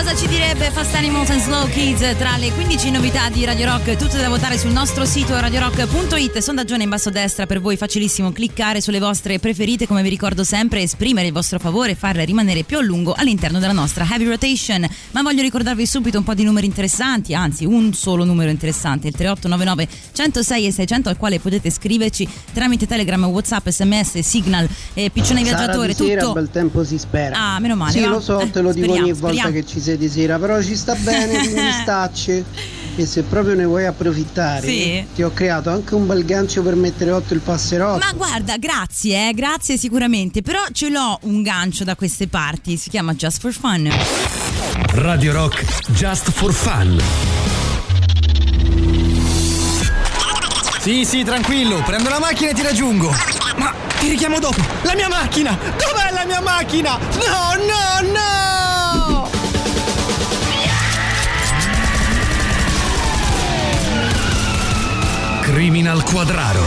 Cosa ci direbbe Fast Animals and Slow Kids tra le 15 novità di Radio Rock? Tutte da votare sul nostro sito radiorock.it. Sondaggione in basso a destra per voi, facilissimo cliccare sulle vostre preferite, come vi ricordo sempre, esprimere il vostro favore e farle rimanere più a lungo all'interno della nostra heavy rotation. Ma voglio ricordarvi subito un po' di numeri interessanti, anzi un solo numero interessante, il 3899 106 e 600 al quale potete scriverci tramite Telegram, Whatsapp, SMS, Signal, eh, Piccione Viaggiatore, Sara, di sera, tutto. bel tempo si spera. Ah, meno male. Sì, va? lo so, Eh, te lo dico speriamo, ogni volta speriamo. che ci sei di sera, però ci sta bene, quindi stacci. E se proprio ne vuoi approfittare, Sì. ti ho creato anche un bel gancio per mettere 8 il passerotto. Ma guarda, grazie, eh, grazie sicuramente, però ce l'ho un gancio da queste parti, si chiama Just for Fun. Radio Rock Just for Fun. Sì, sì, tranquillo, prendo la macchina e ti raggiungo. Ma ti richiamo dopo. La mia macchina! Dov'è la mia macchina? No, no, no! Criminal Quadraro.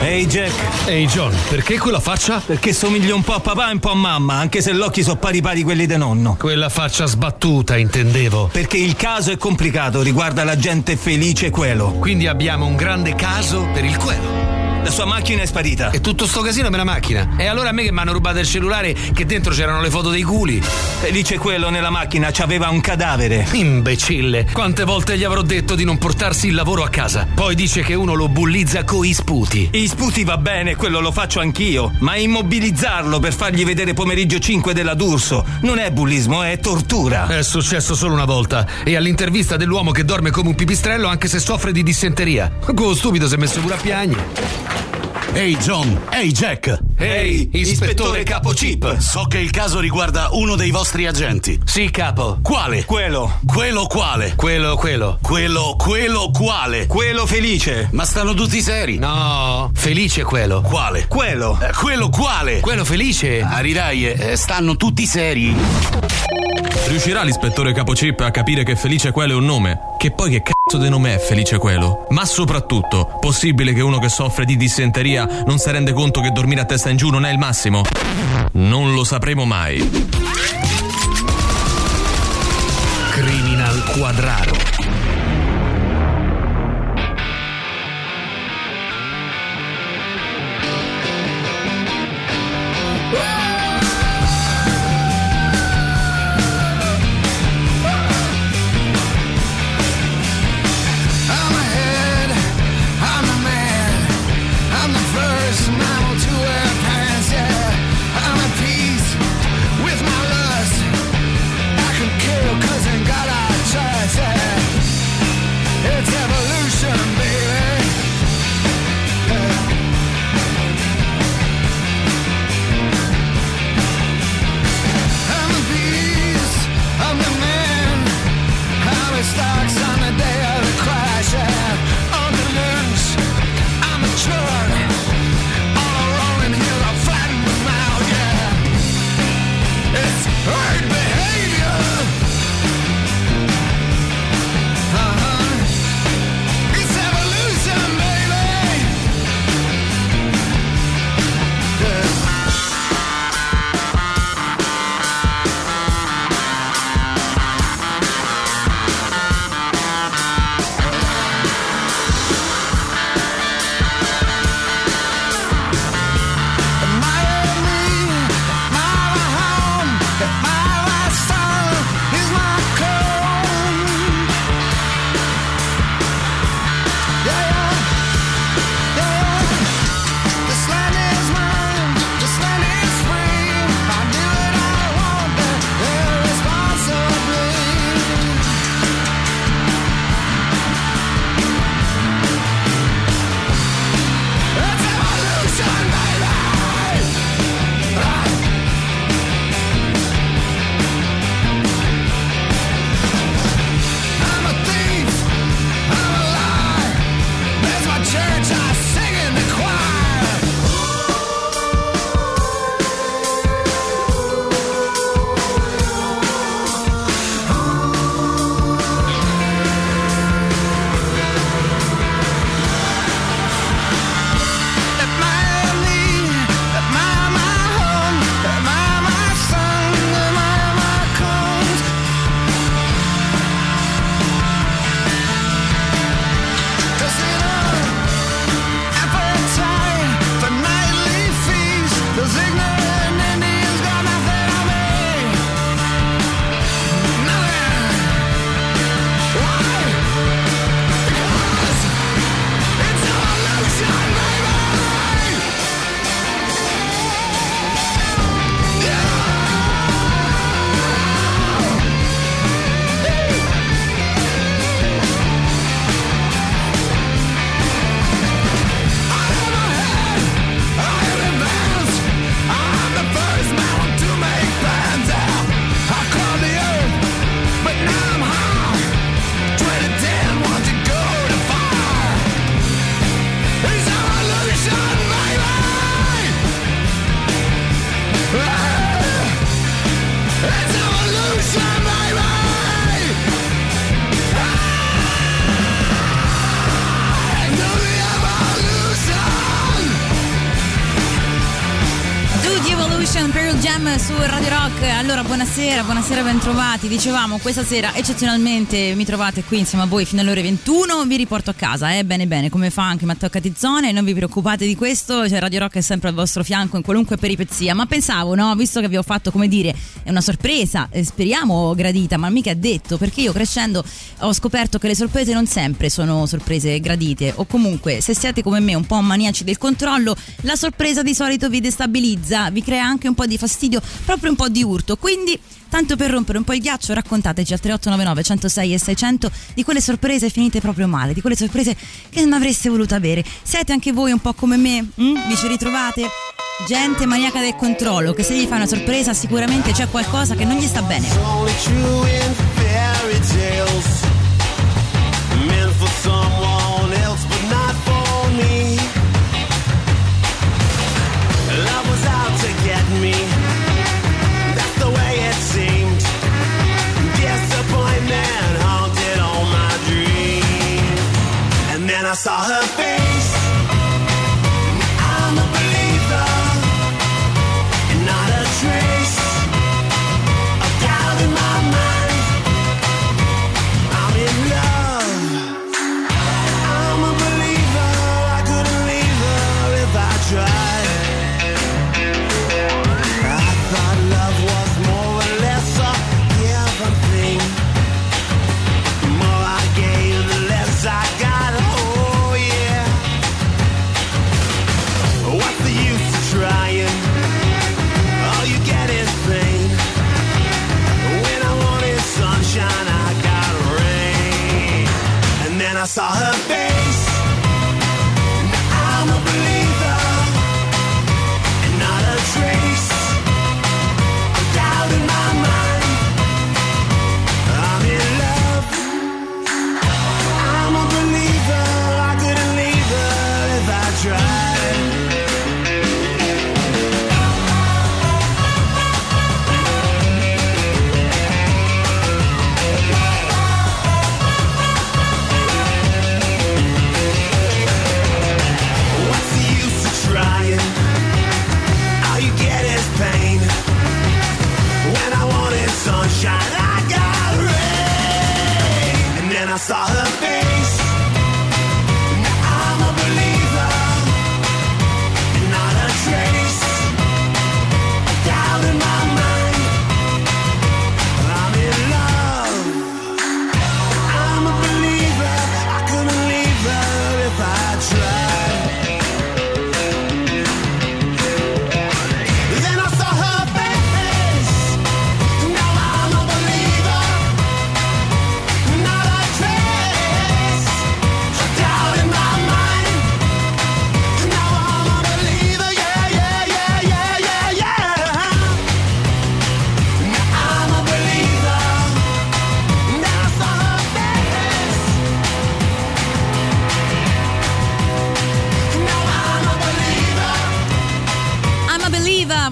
Ehi Jack, Ehi John, perché quella faccia? perché somigli un po' a papà e un po' a mamma, anche se gli occhi sono pari pari quelli di nonno. Quella faccia sbattuta, intendevo. Perché il caso è complicato, riguarda la gente felice quello. Quindi abbiamo un grande caso per il quello. La sua macchina è sparita. E tutto sto casino per la macchina. E allora a me che mi hanno rubato il cellulare che dentro c'erano le foto dei culi. Felice quello nella macchina c'aveva un cadavere. Imbecille. Quante volte gli avrò detto di non portarsi il lavoro a casa? Poi dice che uno lo bullizza coi sputi. I sputi va bene, quello lo faccio anch'io, ma immobilizzarlo per fargli vedere pomeriggio 5 della D'Urso non è bullismo, è tortura. È successo solo una volta. E all'intervista dell'uomo che dorme come un pipistrello anche se soffre di dissenteria. Quello stupido si è messo pure a piagne. Ehi John, ehi Jack, Ehi, ispettore capo chip. so che il caso riguarda uno dei vostri agenti. Sì, capo. Quale? Quello, Quello quale? Quello, quello. Quello, quello quale? quello felice. Ma stanno tutti seri? No, felice quello. Quale? Quello. Eh, quello quale? Quello felice. Arirai, eh, stanno tutti seri. Riuscirà l'ispettore Capocip a capire che Felice Quello è un nome? Che poi che cazzo di nome è Felice Quello? Ma soprattutto, possibile che uno che soffre di dissenteria non si rende conto che dormire a testa in giù non è il massimo? Non lo sapremo mai. Criminal Quadraro. Buonasera, buonasera, bentrovati. Dicevamo, questa sera eccezionalmente mi trovate qui insieme a voi fino alle ore 21. Vi riporto a casa, eh? Bene, bene, come fa anche Matteo Catizzone. Non vi preoccupate di questo, cioè Radio Rock è sempre al vostro fianco in qualunque peripezia. Ma pensavo, no, visto che vi ho fatto, come dire, è una sorpresa, eh, speriamo gradita, ma mica detto, perché io crescendo ho scoperto che le sorprese non sempre sono sorprese gradite. O comunque, se siete come me un po' maniaci del controllo, la sorpresa di solito vi destabilizza, vi crea anche un po' di fastidio, proprio un po' di urto. Quindi, tanto per rompere un po' il ghiaccio, raccontateci al 3899 106 e 600 di quelle sorprese finite proprio male, di quelle sorprese che non avreste voluto avere. Siete anche voi un po' come me? Mm? Vi ci ritrovate? Gente maniaca del controllo, che se gli fa una sorpresa sicuramente c'è qualcosa che non gli sta bene. I saw her face. Saw her face. I saw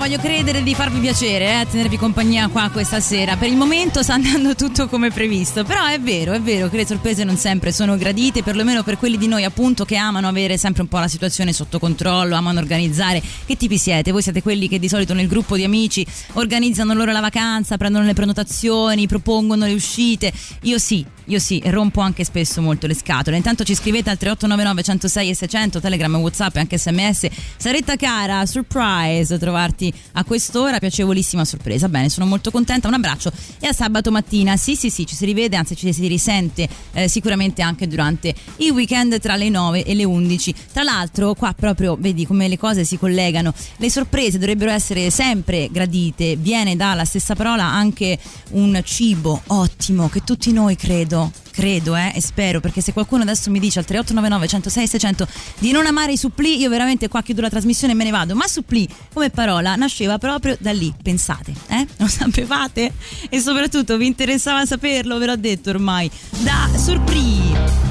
voglio credere di farvi piacere, eh, tenervi compagnia qua questa sera. Per il momento sta andando tutto come previsto, però è vero, è vero che le sorprese non sempre sono gradite, perlomeno per quelli di noi appunto che amano avere sempre un po' la situazione sotto controllo, amano organizzare. Che tipi siete? Voi siete quelli che di solito nel gruppo di amici organizzano loro la vacanza, prendono le prenotazioni, propongono le uscite. Io sì, io sì, rompo anche spesso molto le scatole. Intanto ci scrivete al 3899 106 e 600, Telegram, Whatsapp e anche SMS. Saretta cara, surprise trovarti a quest'ora, piacevolissima sorpresa. Bene, sono molto contenta. Un abbraccio e a sabato mattina. Sì, sì, sì, ci si rivede, anzi ci si risente eh, sicuramente anche durante il weekend tra le 9 e le 11. Tra l'altro, qua proprio vedi come le cose si collegano. Le sorprese dovrebbero essere sempre gradite. Viene dalla stessa parola anche un cibo ottimo che tutti noi credo credo eh, e spero perché se qualcuno adesso mi dice al 3899 106 600 di non amare i supplì io veramente qua chiudo la trasmissione e me ne vado ma supplì come parola nasceva proprio da lì pensate eh? lo sapevate? e soprattutto vi interessava saperlo ve l'ho detto ormai da surpri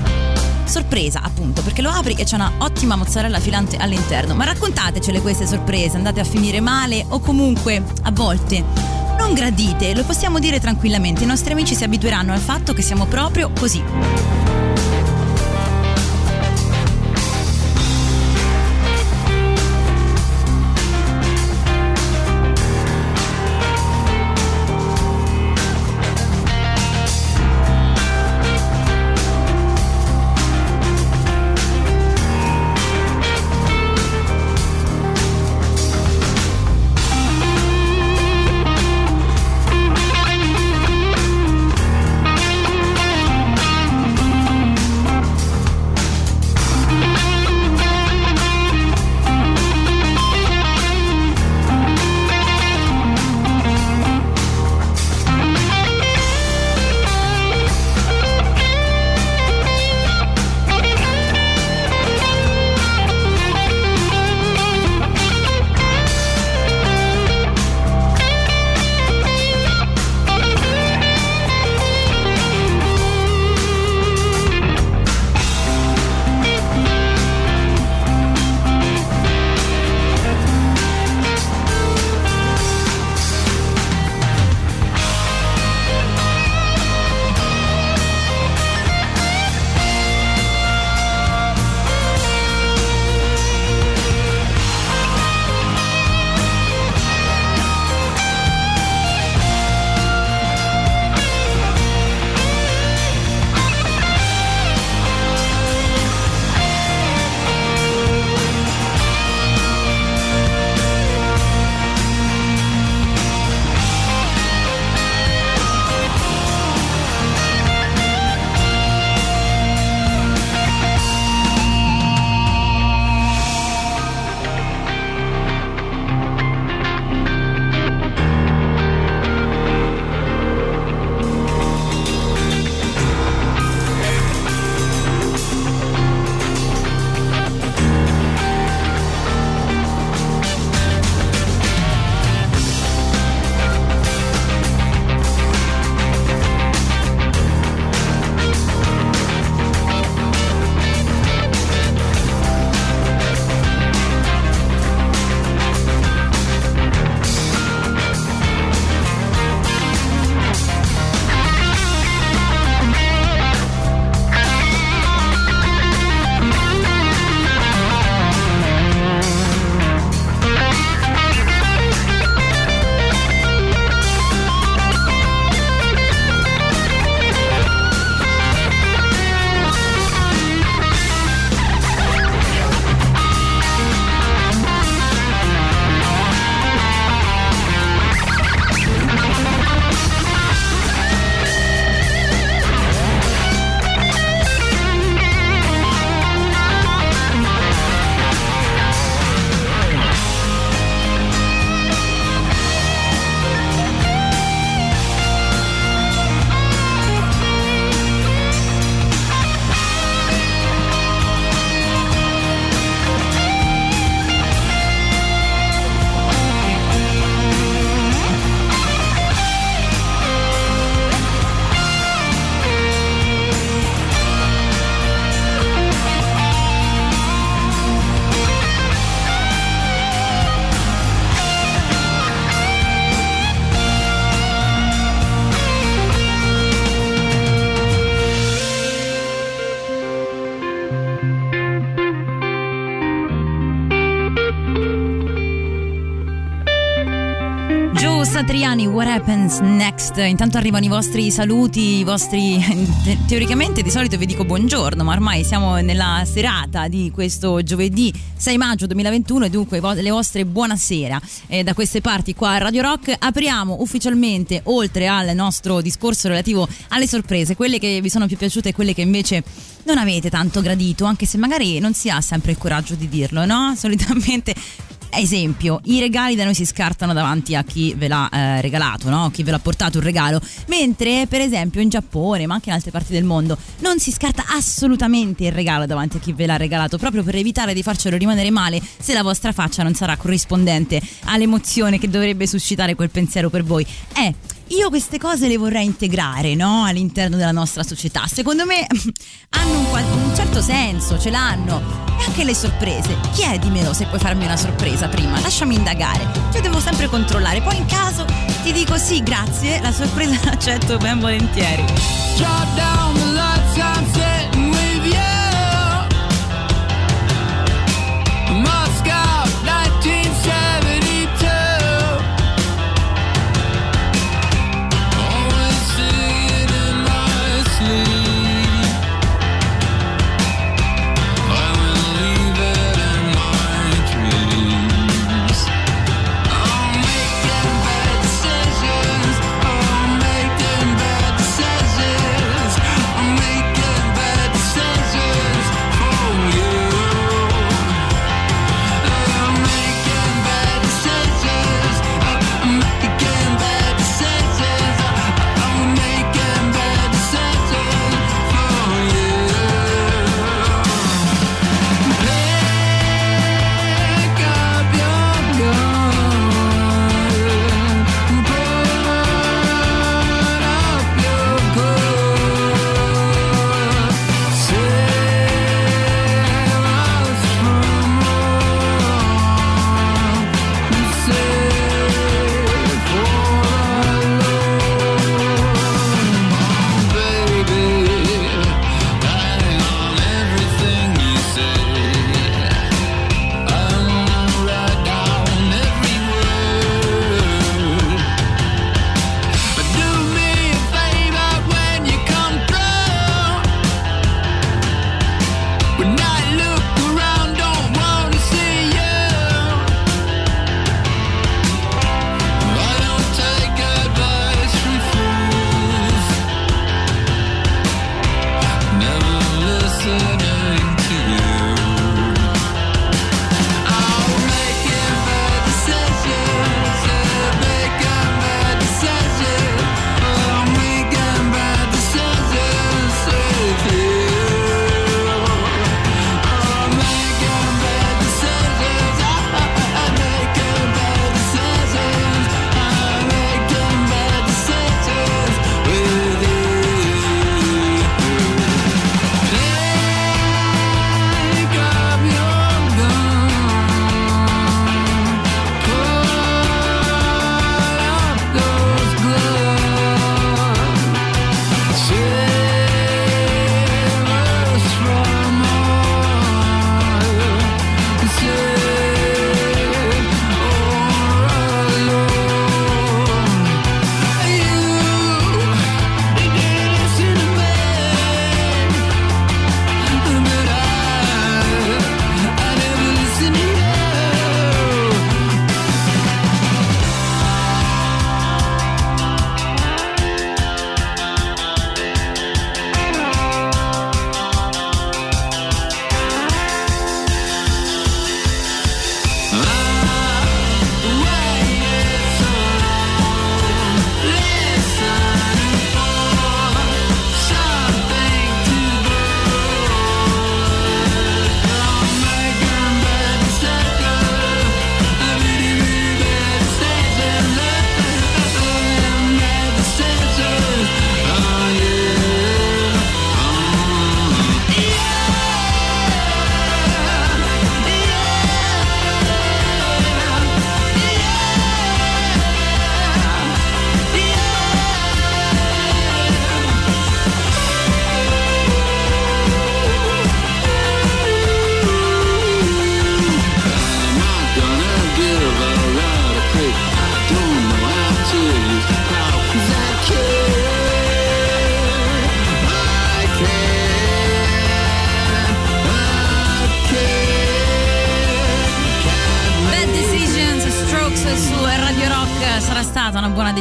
sorpresa appunto perché lo apri e c'è una ottima mozzarella filante all'interno ma raccontatecele queste sorprese andate a finire male o comunque a volte non gradite, lo possiamo dire tranquillamente, i nostri amici si abitueranno al fatto che siamo proprio così. Intanto arrivano i vostri saluti, i vostri. te- teoricamente di solito vi dico buongiorno, ma ormai siamo nella serata di questo giovedì 6 maggio 2021 e dunque vo- le vostre buonasera eh, da queste parti qua a Radio Rock. Apriamo ufficialmente, oltre al nostro discorso relativo alle sorprese, quelle che vi sono più piaciute e quelle che invece non avete tanto gradito, anche se magari non si ha sempre il coraggio di dirlo, no? Solitamente Esempio, i regali da noi si scartano davanti a chi ve l'ha eh, regalato, no? chi ve l'ha portato un regalo, mentre per esempio in Giappone, ma anche in altre parti del mondo, non si scarta assolutamente il regalo davanti a chi ve l'ha regalato, proprio per evitare di farcelo rimanere male se la vostra faccia non sarà corrispondente all'emozione che dovrebbe suscitare quel pensiero per voi. Eh, io queste cose le vorrei integrare no? all'interno della nostra società. Secondo me hanno un, qua- un certo senso, ce l'hanno. E anche le sorprese. Chiedimelo se puoi farmi una sorpresa prima, lasciami indagare. Io devo sempre controllare. Poi in caso ti dico sì, grazie, la sorpresa l'accetto ben volentieri. Jot down the lights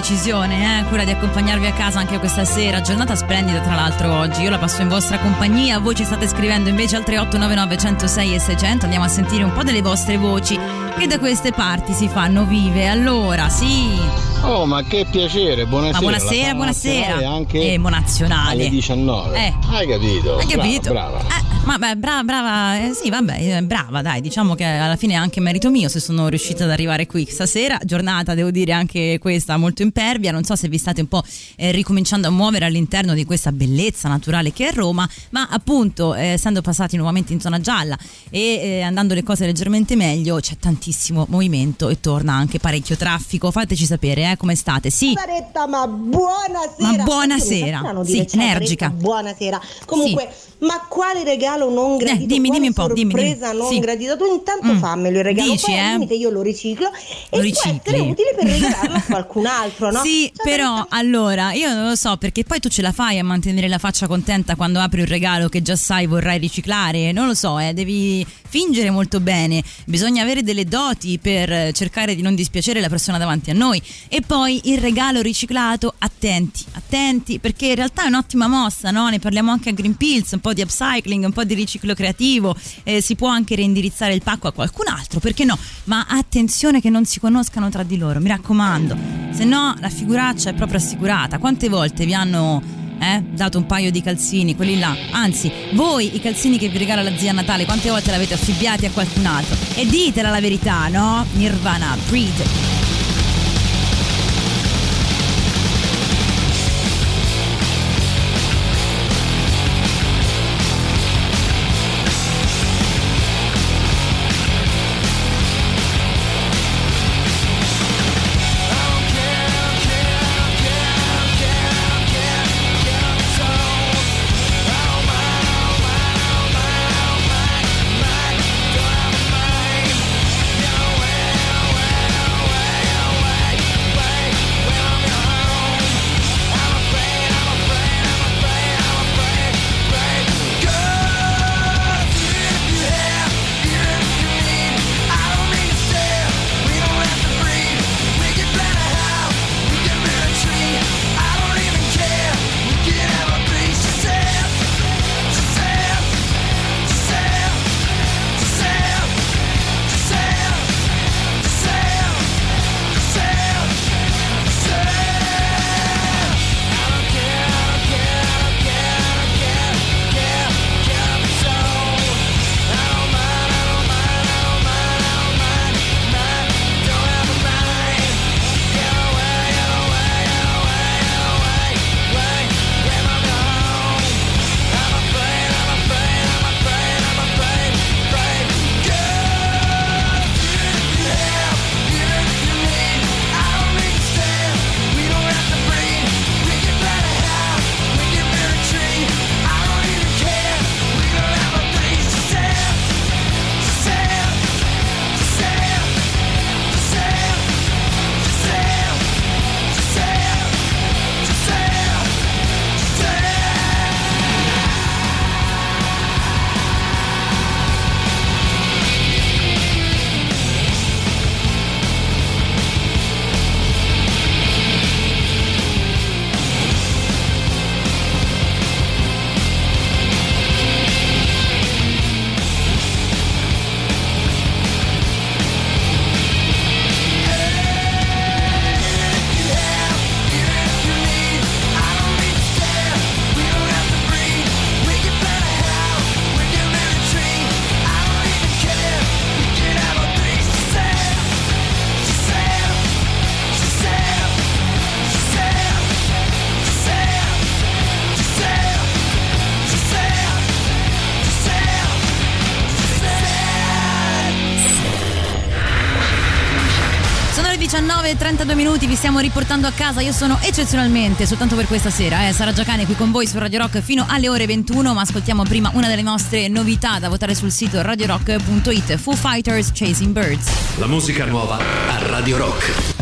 decisione, eh? quella di accompagnarvi a casa anche questa sera. Giornata splendida, tra l'altro, oggi. Io la passo in vostra compagnia. Voi ci state scrivendo invece al 3899 106 e 600. Andiamo a sentire un po' delle vostre voci che da queste parti si fanno vive. Allora, sì. Oh, ma che piacere, buonasera. Ma buonasera, buonasera. nazionale Anche Eh, monazionale. alle 19. Eh. Hai capito? Hai Brava, capito? Brava. Eh, ma beh, brava, brava, eh, sì, vabbè, eh, brava, dai, diciamo che alla fine è anche merito mio se sono riuscita ad arrivare qui stasera. Giornata, devo dire, anche questa molto impervia. Non so se vi state un po' eh, ricominciando a muovere all'interno di questa bellezza naturale che è Roma, ma appunto, eh, essendo passati nuovamente in zona gialla e eh, andando le cose leggermente meglio, c'è tantissimo movimento e torna anche parecchio traffico. Fateci sapere, eh, come state? Sì. Saretta, ma buonasera. Ma buonasera. Sì, energica. Buonasera. Comunque, ma quale regalo non gradito? Eh, dimmi, dimmi un po', dimmi, sorpresa dimmi. non Sì. gradita? Tu intanto Mm. fammelo il regalo, Dici, poi al eh? limite io lo riciclo e Lo può ricicli. essere utile per regalarlo a qualcun altro, no? Sì, però allora io non lo so perché poi tu ce la fai a mantenere la faccia contenta quando apri un regalo che già sai vorrai riciclare. Non lo so, eh, devi fingere molto bene. Bisogna avere delle doti per eh, cercare di non dispiacere la persona davanti a noi. E poi il regalo riciclato, attenti, attenti, perché in realtà è un'ottima mossa, no? Ne parliamo anche a Greenpeace, un po' di upcycling, un po' di riciclo creativo. eh, si può anche reindirizzare il pacco a qualcun altro, perché no? Ma attenzione che non si conoscano tra di loro, mi raccomando. Se no la figuraccia è proprio assicurata. Quante volte vi hanno eh, dato un paio di calzini, quelli là? Anzi, voi i calzini che vi regala la zia Natale, quante volte l'avete affibbiati a qualcun altro? E ditela la verità, no? Nirvana, breed. Stiamo riportando a casa. Io sono eccezionalmente, soltanto per questa sera, eh, Sara Giacane qui con voi su Radio Rock fino alle ore 21, ma ascoltiamo prima una delle nostre novità da votare sul sito radiorock.it, Foo Fighters Chasing Birds. La musica nuova a Radio Rock.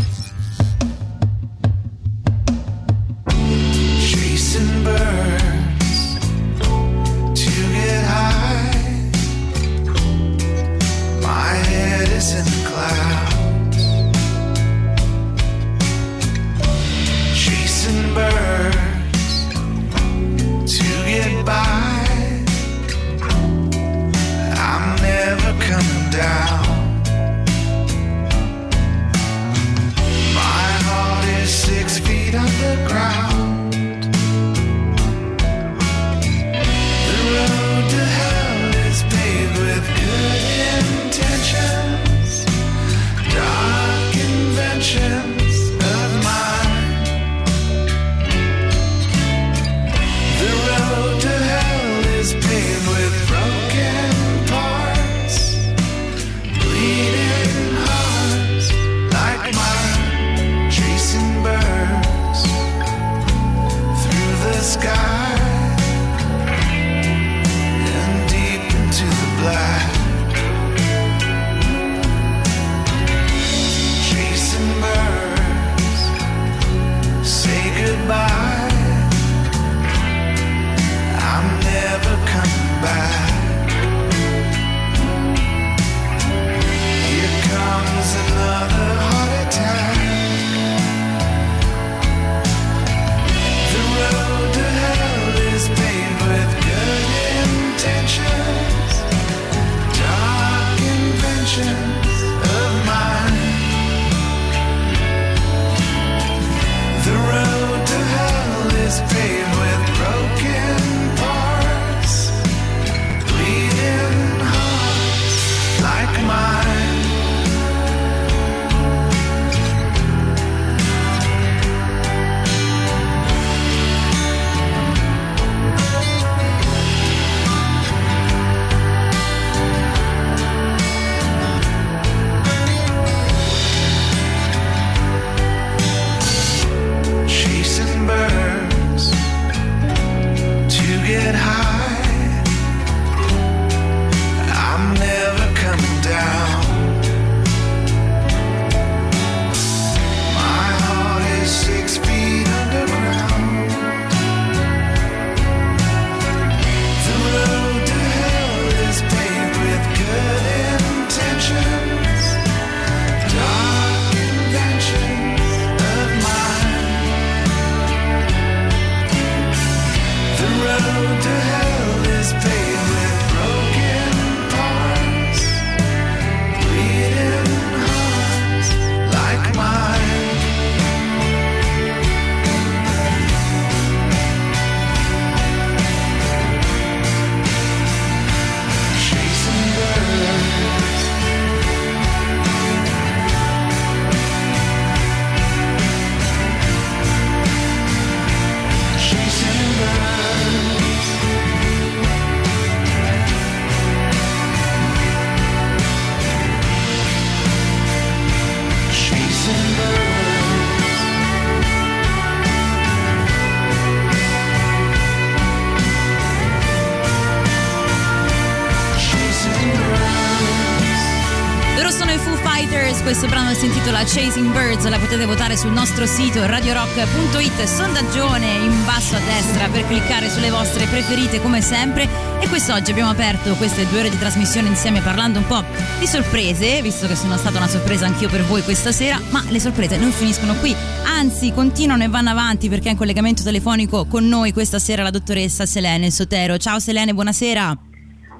Chasing Birds, la potete votare sul nostro sito radiorock.it, sondaggione in basso a destra per cliccare sulle vostre preferite come sempre e quest'oggi abbiamo aperto queste due ore di trasmissione insieme parlando un po' di sorprese, visto che sono stata una sorpresa anch'io per voi questa sera, ma le sorprese non finiscono qui, anzi continuano e vanno avanti perché è in collegamento telefonico con noi questa sera la dottoressa Selene Sotero. Ciao Selene, buonasera.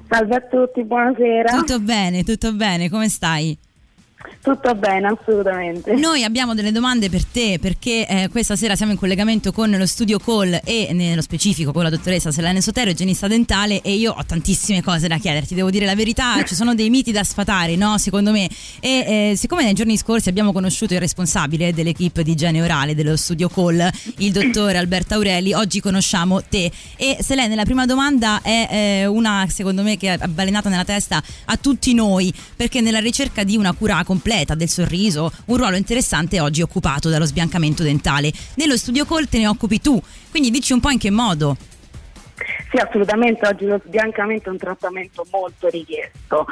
Salve a tutti, buonasera. Tutto bene, tutto bene, come stai? Tutto bene, assolutamente. Noi abbiamo delle domande per te perché eh, questa sera siamo in collegamento con lo studio Call e nello specifico con la dottoressa Selene Sotero, igienista dentale e io ho tantissime cose da chiederti, devo dire la verità, ci sono dei miti da sfatare, no? Secondo me. E eh, siccome nei giorni scorsi abbiamo conosciuto il responsabile dell'equipe di igiene orale dello studio Call, il dottore Alberto Aureli, oggi conosciamo te. E Selene, la prima domanda è eh, una secondo me che è avvelenata nella testa a tutti noi, perché nella ricerca di una cura completa del sorriso, un ruolo interessante oggi occupato dallo sbiancamento dentale. Nello studio Call te ne occupi tu, quindi dici un po' in che modo. Sì, assolutamente, oggi lo sbiancamento è un trattamento molto richiesto.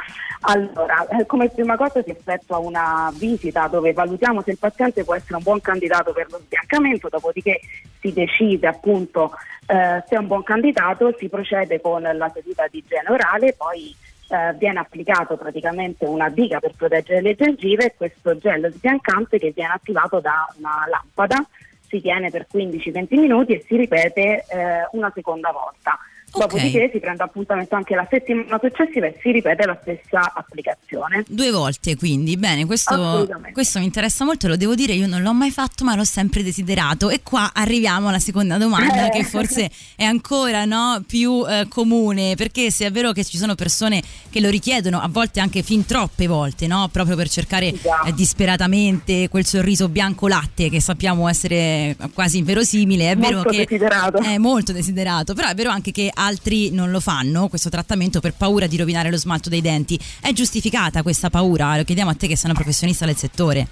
Allora, eh, come prima cosa si effettua una visita dove valutiamo se il paziente può essere un buon candidato per lo sbiancamento, dopodiché si decide appunto eh, se è un buon candidato, si procede con la seduta di igiene orale, poi eh, viene applicato praticamente una diga per proteggere le gengive e questo gel sbiancante che viene attivato da una lampada si tiene per 15-20 minuti e si ripete eh, una seconda volta. Dopodiché si prende appuntamento anche la settimana successiva e si ripete la stessa applicazione. Due volte quindi, bene, questo, questo mi interessa molto, lo devo dire, io non l'ho mai fatto ma l'ho sempre desiderato e qua arriviamo alla seconda domanda Eh. che forse è ancora no, più eh, comune, perché se è vero che ci sono persone che lo richiedono, a volte anche fin troppe volte, no? proprio per cercare eh, disperatamente quel sorriso bianco latte che sappiamo essere quasi inverosimile, è vero Molto che desiderato. è molto desiderato, però è vero anche che altri non lo fanno, questo trattamento per paura di rovinare lo smalto dei denti. È giustificata questa paura? Lo chiediamo a te che sei una professionista del settore.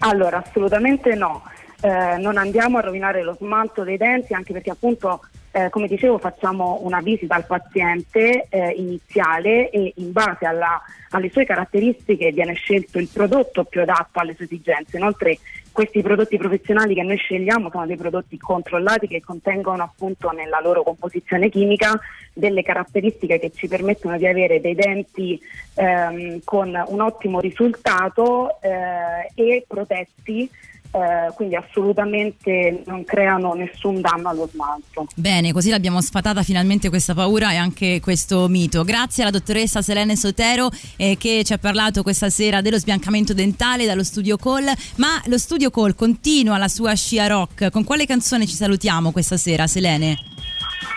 Allora, assolutamente no. Eh, non andiamo a rovinare lo smalto dei denti anche perché appunto, eh, come dicevo, facciamo una visita al paziente eh, iniziale e in base alla- alle sue caratteristiche viene scelto il prodotto più adatto alle sue esigenze. Inoltre questi prodotti professionali che noi scegliamo sono dei prodotti controllati che contengono appunto nella loro composizione chimica delle caratteristiche che ci permettono di avere dei denti ehm, con un ottimo risultato eh, e protetti, eh, quindi assolutamente non creano nessun danno allo smalto. Bene, così l'abbiamo sfatata finalmente questa paura e anche questo mito. Grazie alla dottoressa Selene Sotero eh, che ci ha parlato questa sera dello sbiancamento dentale dallo studio Call, ma lo studio Call continua la sua scia rock. Con quale canzone ci salutiamo questa sera, Selene?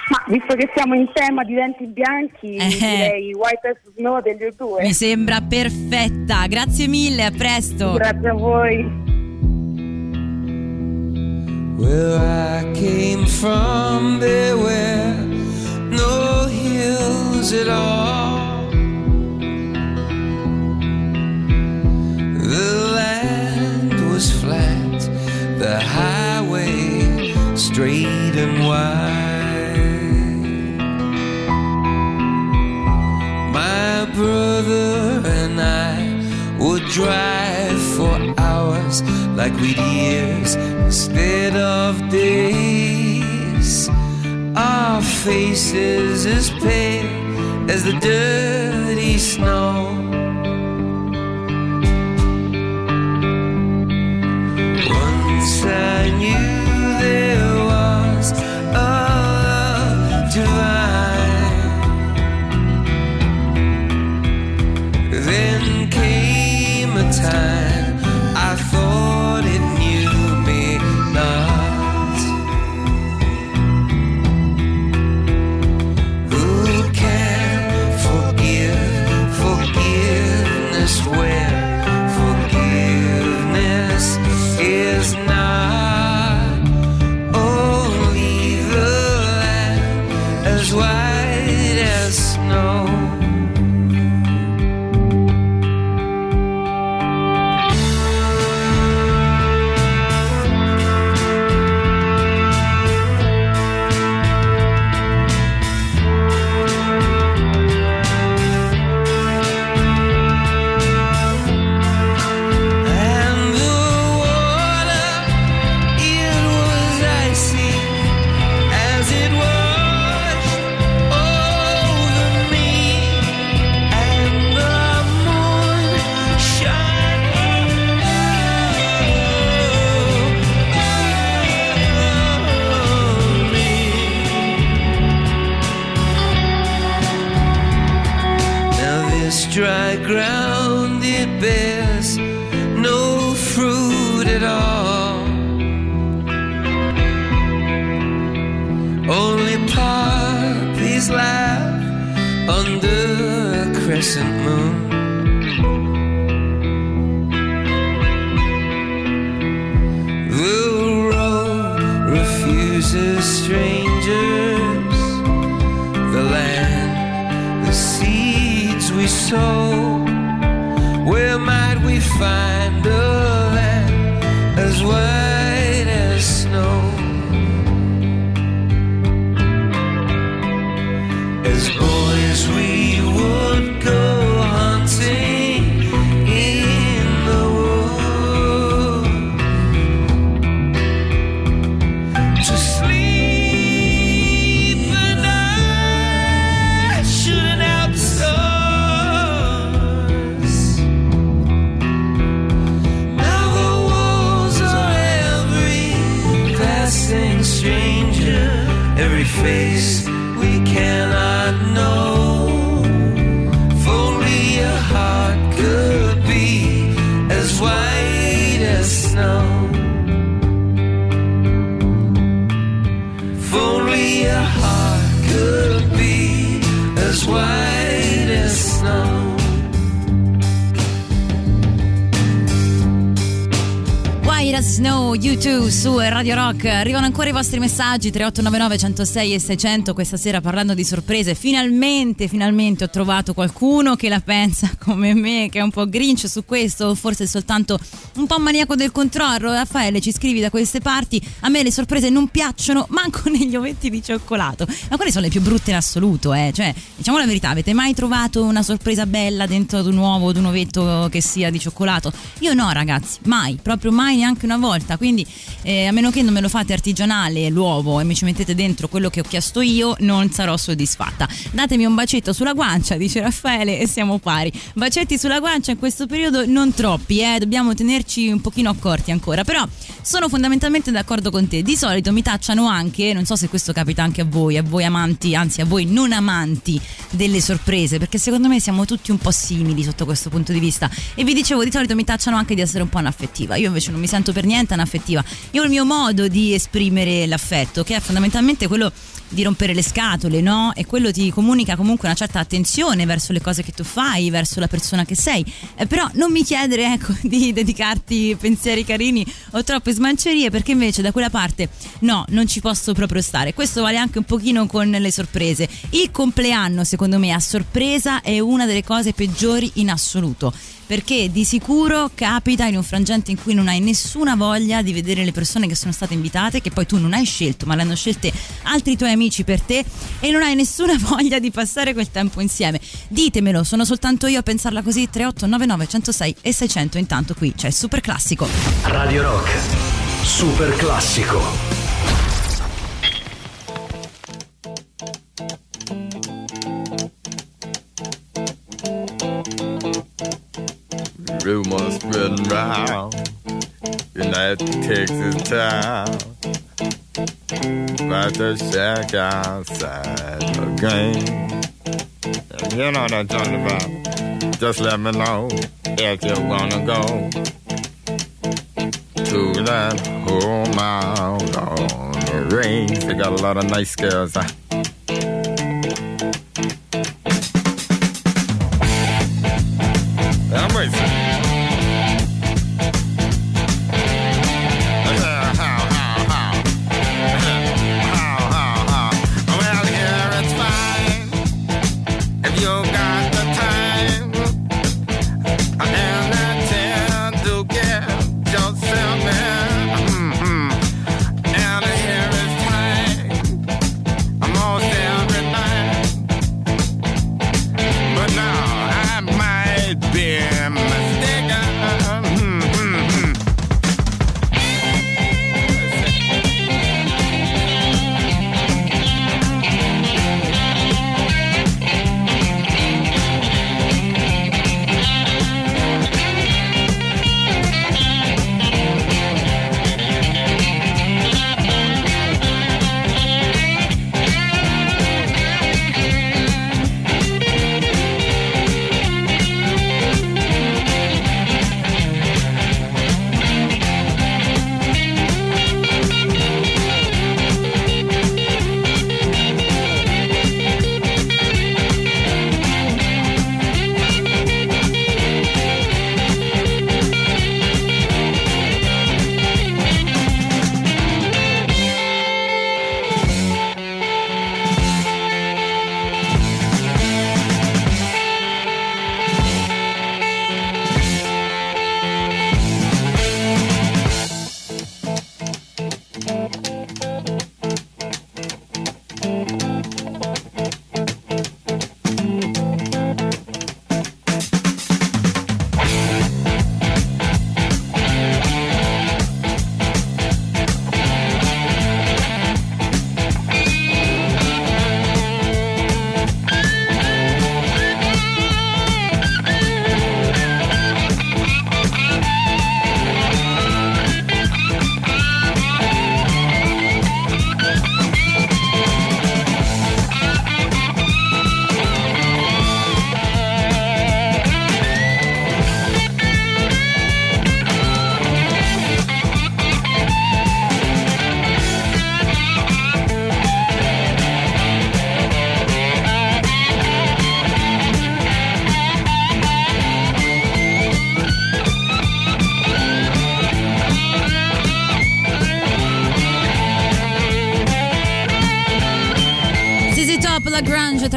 Ma visto che siamo in tema di denti bianchi, direi White as Snow degli U2. Eh. Mi sembra perfetta. Grazie mille, a presto. Grazie a voi. Where I came from, there were no hills at all. The land was flat, the highway straight and wide. My brother and I would drive like we'd years instead of days. Our faces as pale as the dirty snow. Once I knew there was a love divine. Then came a time Radio Rock. Arrivano ancora i vostri messaggi 3899 106 e 600 questa sera parlando di sorprese. Finalmente, finalmente ho trovato qualcuno che la pensa come me, che è un po' grinch su questo, forse soltanto un po' maniaco del controllo. Raffaele, ci scrivi da queste parti. A me le sorprese non piacciono, manco negli ovetti di cioccolato. Ma quelle sono le più brutte in assoluto, eh. Cioè, diciamo la verità, avete mai trovato una sorpresa bella dentro ad un uovo, ad un ovetto che sia di cioccolato? Io no, ragazzi, mai, proprio mai neanche una volta. Quindi, eh, a meno che non me lo fate artigianale l'uovo e mi ci mettete dentro quello che ho chiesto io, non sarò soddisfatta. Datemi un bacetto sulla guancia, dice Raffaele, e siamo pari. Bacetti sulla guancia in questo periodo non troppi, eh, dobbiamo tenerci un pochino accorti ancora. Però sono fondamentalmente d'accordo con te. Di solito mi tacciano anche, non so se questo capita anche a voi, a voi amanti, anzi a voi non amanti delle sorprese, perché secondo me siamo tutti un po' simili sotto questo punto di vista. E vi dicevo, di solito mi tacciano anche di essere un po' anaffettiva. Io invece non mi sento per niente anaffettiva. Io ho il mio modo di esprimere l'affetto, che è fondamentalmente quello di rompere le scatole, no? E quello ti comunica comunque una certa attenzione verso le cose che tu fai, verso la persona che sei. Eh, però non mi chiedere, ecco, di dedicarti pensieri carini o troppe smancerie, perché invece da quella parte no, non ci posso proprio stare. Questo vale anche un pochino con le sorprese. Il compleanno, secondo me, a sorpresa è una delle cose peggiori in assoluto perché di sicuro capita in un frangente in cui non hai nessuna voglia di vedere le persone che sono state invitate, che poi tu non hai scelto, ma le hanno scelte altri tuoi amici per te e non hai nessuna voglia di passare quel tempo insieme. Ditemelo, sono soltanto io a pensarla così 3899 106 e 600 intanto qui c'è il super classico. Radio Rock, super classico. Rumors spreading round in that Texas town about the shack outside the game. You know what I'm talking about. Just let me know if you wanna go to that home out on the range. They got a lot of nice girls. Huh?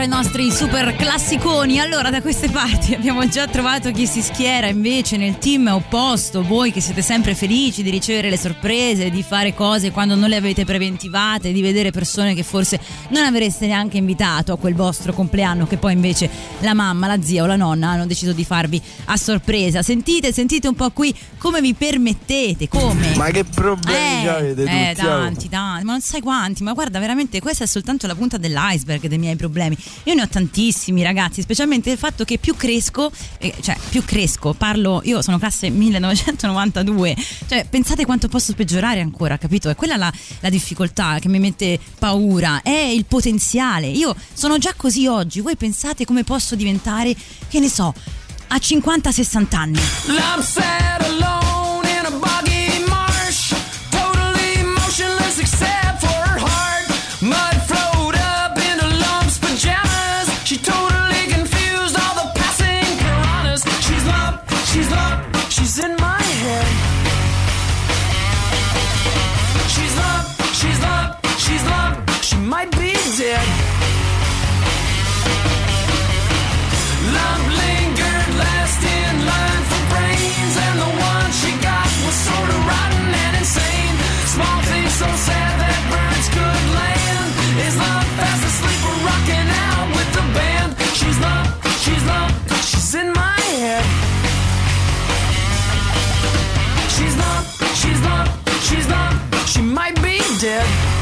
Nostri super classiconi. Allora, da queste parti abbiamo già trovato chi si schiera invece nel team opposto. Voi che siete sempre felici di ricevere le sorprese, di fare cose quando non le avete preventivate, di vedere persone che forse non avreste neanche invitato a quel vostro compleanno, che poi invece la mamma, la zia o la nonna hanno deciso di farvi a sorpresa. Sentite, sentite un po' qui come vi permettete, come. Ma che problemi Eh, avete eh, tutti? oh? tanti, tanti, ma non sai quanti, ma guarda, veramente questa è soltanto la punta dell'iceberg dei miei problemi. Io ne ho tantissimi, ragazzi, specialmente il fatto che più cresco, eh, cioè più cresco, parlo, io sono classe 1992, cioè pensate quanto posso peggiorare ancora, capito? È quella la, la difficoltà che mi mette paura, è il potenziale. Io sono già così oggi, voi pensate come posso diventare, che ne so, a 50-60 anni. Dead. Lump lingered last in line for brains, and the one she got was sort of rotten and insane. Small things so sad that birds could land. Is Lump fast asleep or rocking out with the band? She's Lump, she's Lump, she's in my head. She's Lump, she's Lump, she's Lump, she might be dead.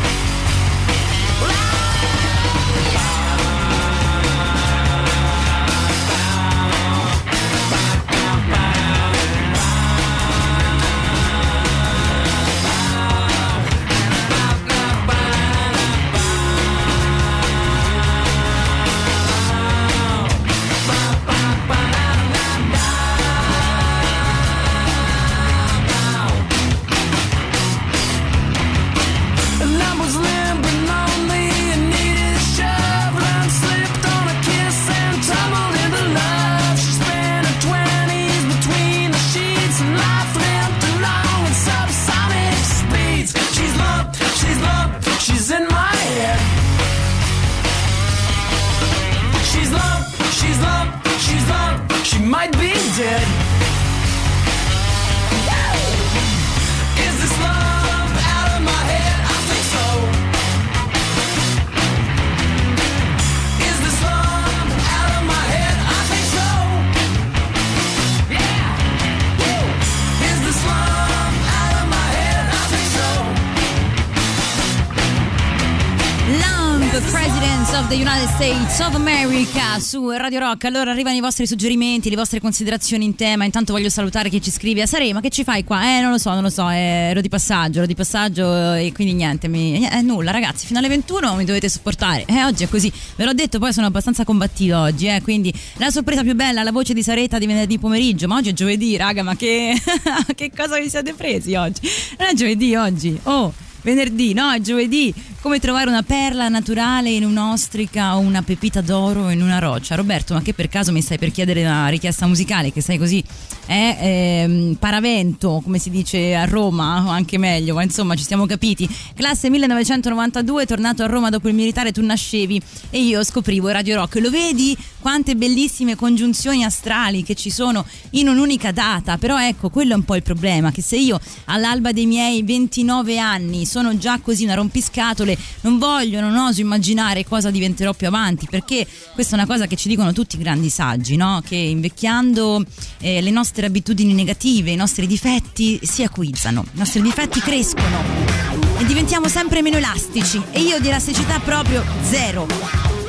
States of America su Radio Rock. Allora arrivano i vostri suggerimenti, le vostre considerazioni in tema. Intanto voglio salutare chi ci scrive a Sare, ma che ci fai qua? Eh, non lo so, non lo so, eh, ero di passaggio, ero di passaggio e quindi niente, mi, eh, nulla ragazzi, fino alle 21 mi dovete supportare. Eh, oggi è così, ve l'ho detto, poi sono abbastanza combattivo oggi, eh, quindi la sorpresa più bella, la voce di Sareta di venerdì pomeriggio, ma oggi è giovedì, raga, ma che, che cosa vi siete presi oggi? Non è giovedì oggi, oh venerdì, no? È giovedì. Come trovare una perla naturale in un'ostrica o una pepita d'oro in una roccia? Roberto, ma che per caso mi stai per chiedere una richiesta musicale? Che sei così eh, ehm, paravento, come si dice a Roma, o anche meglio, ma insomma ci siamo capiti. Classe 1992, tornato a Roma dopo il militare, tu nascevi e io scoprivo Radio Rock. Lo vedi quante bellissime congiunzioni astrali che ci sono in un'unica data? Però ecco, quello è un po' il problema, che se io all'alba dei miei 29 anni sono già così una rompiscatole, non voglio, non oso immaginare cosa diventerò più avanti, perché questa è una cosa che ci dicono tutti i grandi saggi, no? Che invecchiando eh, le nostre abitudini negative, i nostri difetti si acuizzano, i nostri difetti crescono e diventiamo sempre meno elastici e io di elasticità proprio zero.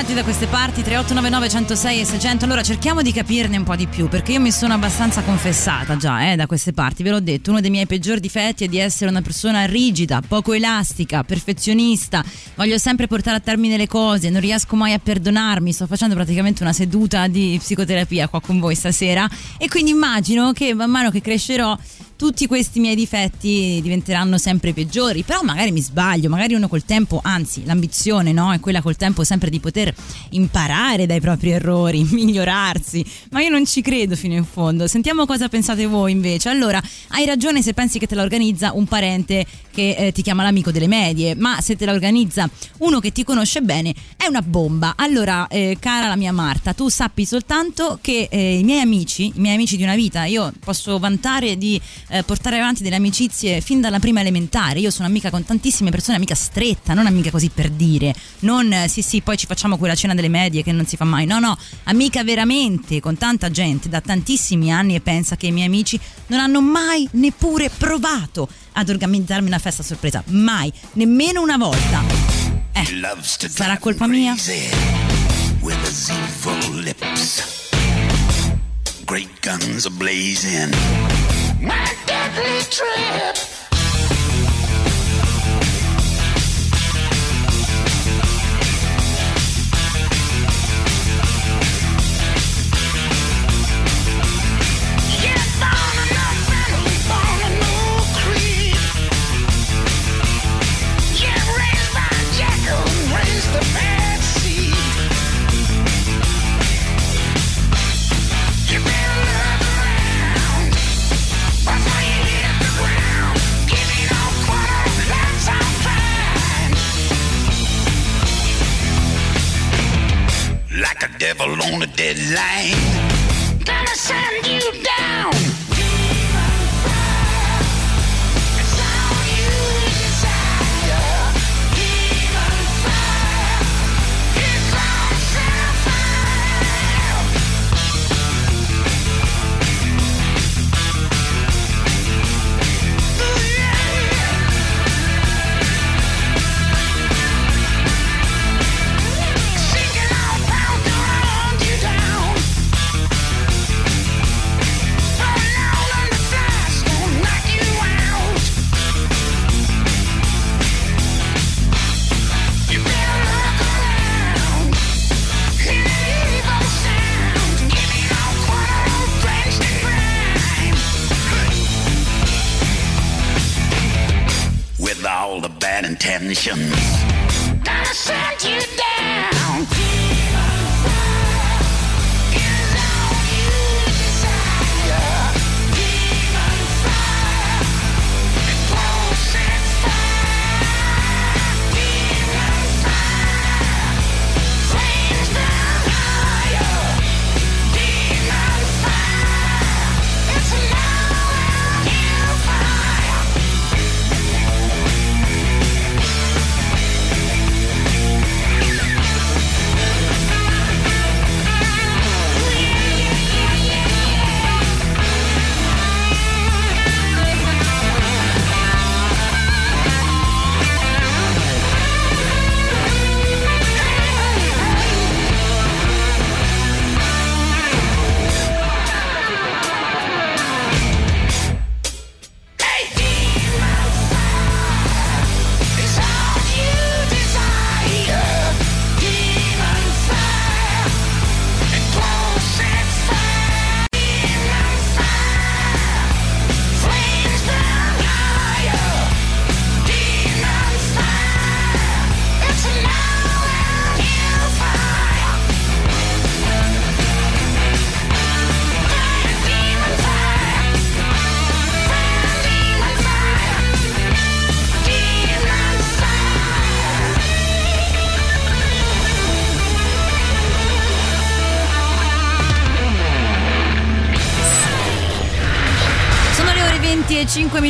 Messaggi da queste parti 3899 106 e 600. Allora cerchiamo di capirne un po' di più perché io mi sono abbastanza confessata già eh, da queste parti. Ve l'ho detto, uno dei miei peggiori difetti è di essere una persona rigida, poco elastica, perfezionista. Voglio sempre portare a termine le cose, non riesco mai a perdonarmi. Sto facendo praticamente una seduta di psicoterapia qua con voi stasera e quindi immagino che man mano che crescerò tutti questi miei difetti diventeranno sempre peggiori, però magari mi sbaglio, magari uno col tempo, anzi l'ambizione no? è quella col tempo sempre di poter imparare dai propri errori, migliorarsi, ma io non ci credo fino in fondo. Sentiamo cosa pensate voi invece. Allora, hai ragione se pensi che te la organizza un parente che eh, ti chiama l'amico delle medie, ma se te la organizza uno che ti conosce bene è una bomba. Allora, eh, cara la mia Marta, tu sappi soltanto che eh, i miei amici, i miei amici di una vita, io posso vantare di eh, portare avanti delle amicizie fin dalla prima elementare. Io sono amica con tantissime persone, amica stretta, non amica così per dire. Non eh, sì, sì, poi ci facciamo quella cena delle medie che non si fa mai. No, no, amica veramente con tanta gente da tantissimi anni e pensa che i miei amici non hanno mai neppure provato ad organizzarmi una festa sorpresa. Mai, nemmeno una volta. Eh, sarà colpa mia? with his evil lips. Great guns are blazing. My deadly trip.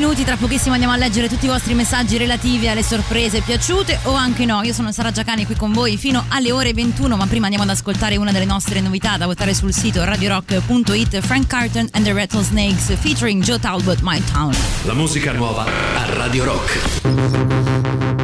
Minuti, tra pochissimo andiamo a leggere tutti i vostri messaggi relativi alle sorprese piaciute o anche no. Io sono Sara Giacani qui con voi fino alle ore 21, ma prima andiamo ad ascoltare una delle nostre novità da votare sul sito radiorock.it Frank Carton and the Rattlesnakes featuring Joe Talbot, My Town. La musica nuova a Radio Rock.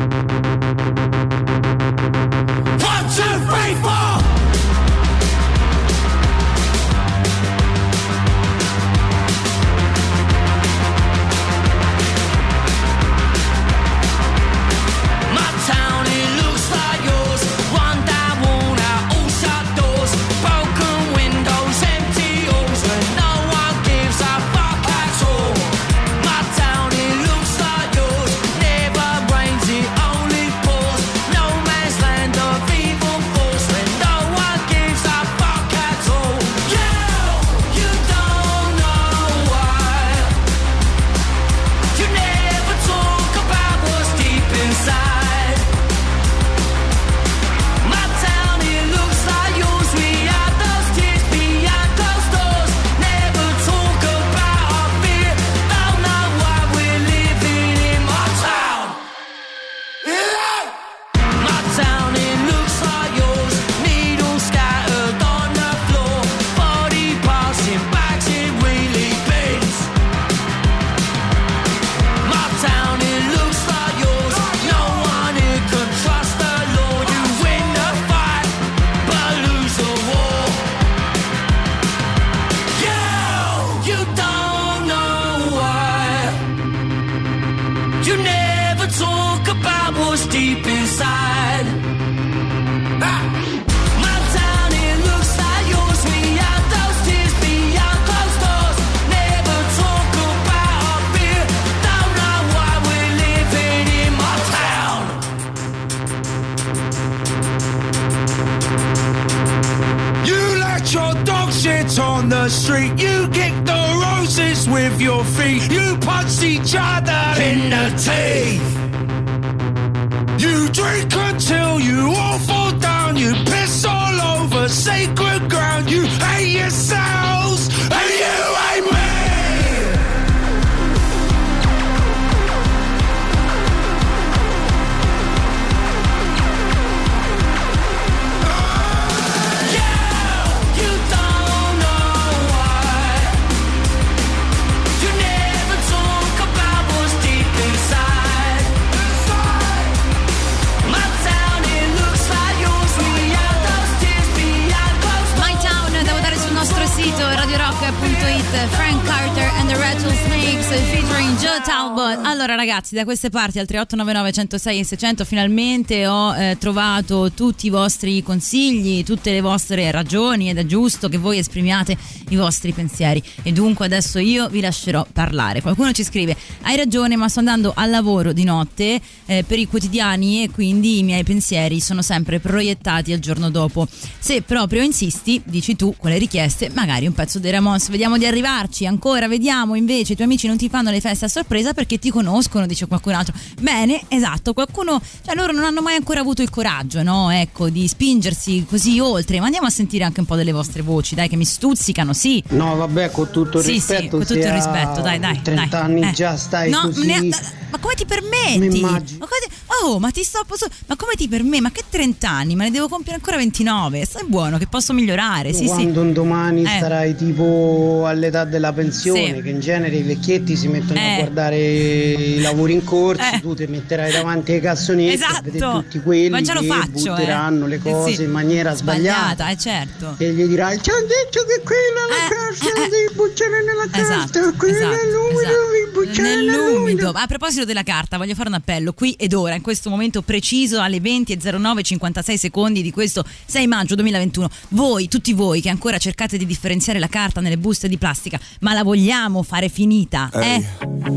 Ragazzi da queste parti al 3899 106 e 600 finalmente ho eh, trovato tutti i vostri consigli tutte le vostre ragioni ed è giusto che voi esprimiate i vostri pensieri. E dunque adesso io vi lascerò parlare. Qualcuno ci scrive hai ragione ma sto andando al lavoro di notte eh, per i quotidiani e quindi i miei pensieri sono sempre proiettati al giorno dopo se proprio insisti dici tu con le richieste magari un pezzo dei Ramones vediamo di arrivarci ancora vediamo invece i tuoi amici non ti fanno le feste a sorpresa perché ti conoscono dice qualcun altro bene esatto qualcuno cioè loro non hanno mai ancora avuto il coraggio no ecco di spingersi così oltre ma andiamo a sentire anche un po' delle vostre voci dai che mi stuzzicano sì No, vabbè, con tutto il Sì, sì, rispetto. con tutto il rispetto, dai, dai, 30 dai. anni Eh. già stai No, così. ne- ma come ti permetti? Ma, come ti- oh, ma ti sto posso- ma come ti permetti? Ma che 30 anni? Ma ne devo compiere ancora 29. Stai buono che posso migliorare. Sì, Quando sì. un domani Eh. sarai tipo all'età della pensione, Sì. che in genere i vecchietti si mettono Eh. a guardare i lavori in corso, Eh. tu ti metterai davanti ai cassonetti Esatto. tutti quelli Ma già lo che faccio, butteranno eh. le Sì, cose sì. in maniera sbagliata. eh certo. E gli dirai: Ci hanno detto che quella la carta, non devi buttare nella carta, Esatto, quella esatto, l'umido, esatto. devi buttare Nell'umido. A proposito della carta, voglio fare un appello qui ed ora, in questo momento preciso, alle 20.09, 56 secondi di questo 6 maggio 2021. Voi, tutti voi che ancora cercate di differenziare la carta nelle buste di plastica, ma la vogliamo fare finita? Eh?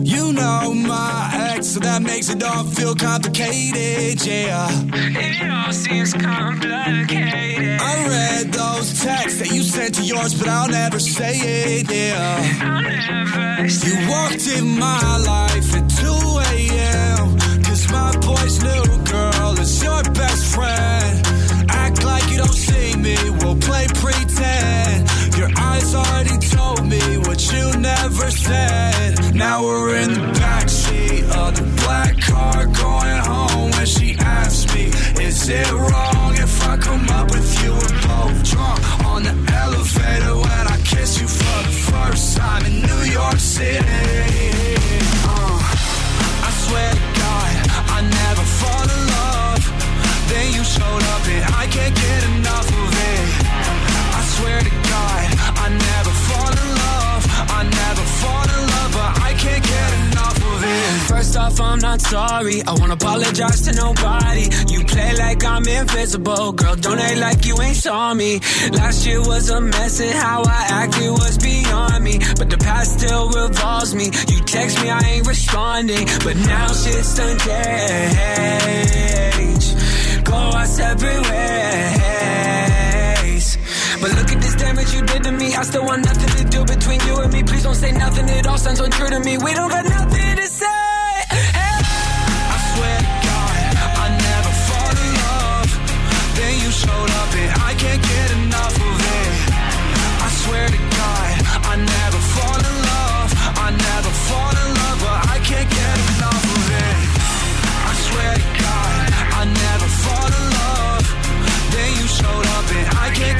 You know my ex, so that makes it all feel complicated, yeah. It all seems complicated. I read those texts that you sent to yours, but I'll never say it, yeah. I'll never say You walked in my life at 2 a.m. Cause my boy's new girl is your best friend. Act like you don't see me, we'll play pretend. Your eyes already told me what you never said. Now we're in the backseat of the black car going home when she asks me, Is it wrong if I come up with you? We're both drunk on the elevator when I kiss you for the first time in New York City. I can't get enough of it. I swear to God, I never fall in love. I never fall in love, but I can't get enough of it. First off, I'm not sorry. I won't apologize to nobody. You play like I'm invisible, girl. Don't act like you ain't saw me. Last year was a mess, and how I acted was beyond me. But the past still revolves me. You text me, I ain't responding. But now shit's done changed. Go our separate ways. But look at this damage you did to me. I still want nothing to do between you and me. Please don't say nothing. It all sounds untrue to me. We don't got nothing to say. I swear to God, I never fall in love. Then you showed up and I can't get enough of it. I swear to I can't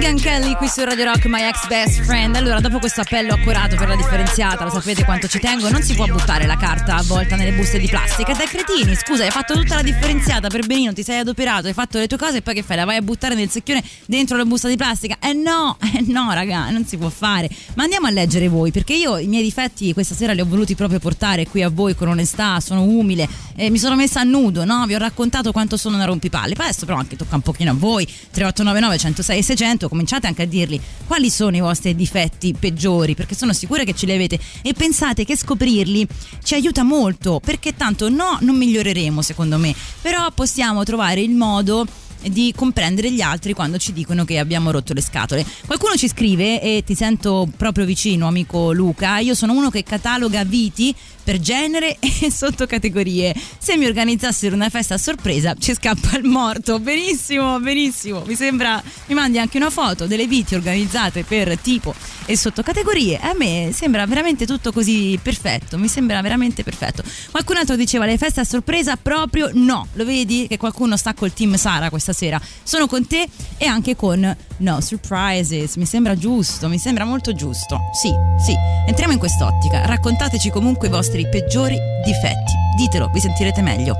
Gun Kelly qui su Radio Rock, my ex best friend. Allora, dopo questo appello accurato per la differenziata, lo sapete quanto ci tengo, non si può buttare la carta avvolta nelle buste di plastica. Dai cretini, scusa, hai fatto tutta la differenziata per benino, ti sei adoperato, hai fatto le tue cose e poi che fai? La vai a buttare nel secchione dentro la busta di plastica? Eh no, eh no, raga, non si può fare. Ma andiamo a leggere voi, perché io i miei difetti questa sera li ho voluti proprio portare qui a voi con onestà, sono umile, eh, mi sono messa a nudo, no? Vi ho raccontato quanto sono una rompipalle. Adesso però anche tocca un pochino a voi. 3899 106 e 600, cominciate anche a dirli quali sono i vostri difetti peggiori, perché sono sicura che ce li avete e pensate che scoprirli ci aiuta molto, perché tanto no, non miglioreremo secondo me, però possiamo trovare il modo di comprendere gli altri quando ci dicono che abbiamo rotto le scatole. Qualcuno ci scrive e ti sento proprio vicino, amico Luca. Io sono uno che cataloga viti per genere e sottocategorie. Se mi organizzassero una festa a sorpresa ci scappa il morto. Benissimo, benissimo. Mi sembra mi mandi anche una foto delle viti organizzate per tipo e sottocategorie. A me sembra veramente tutto così perfetto. Mi sembra veramente perfetto. Qualcun altro diceva le feste a sorpresa proprio no. Lo vedi che qualcuno sta col team Sara questa sera. Sono con te e anche con No Surprises. Mi sembra giusto, mi sembra molto giusto. Sì, sì. Entriamo in quest'ottica. Raccontateci comunque i vostri peggiori difetti. Ditelo, vi sentirete meglio.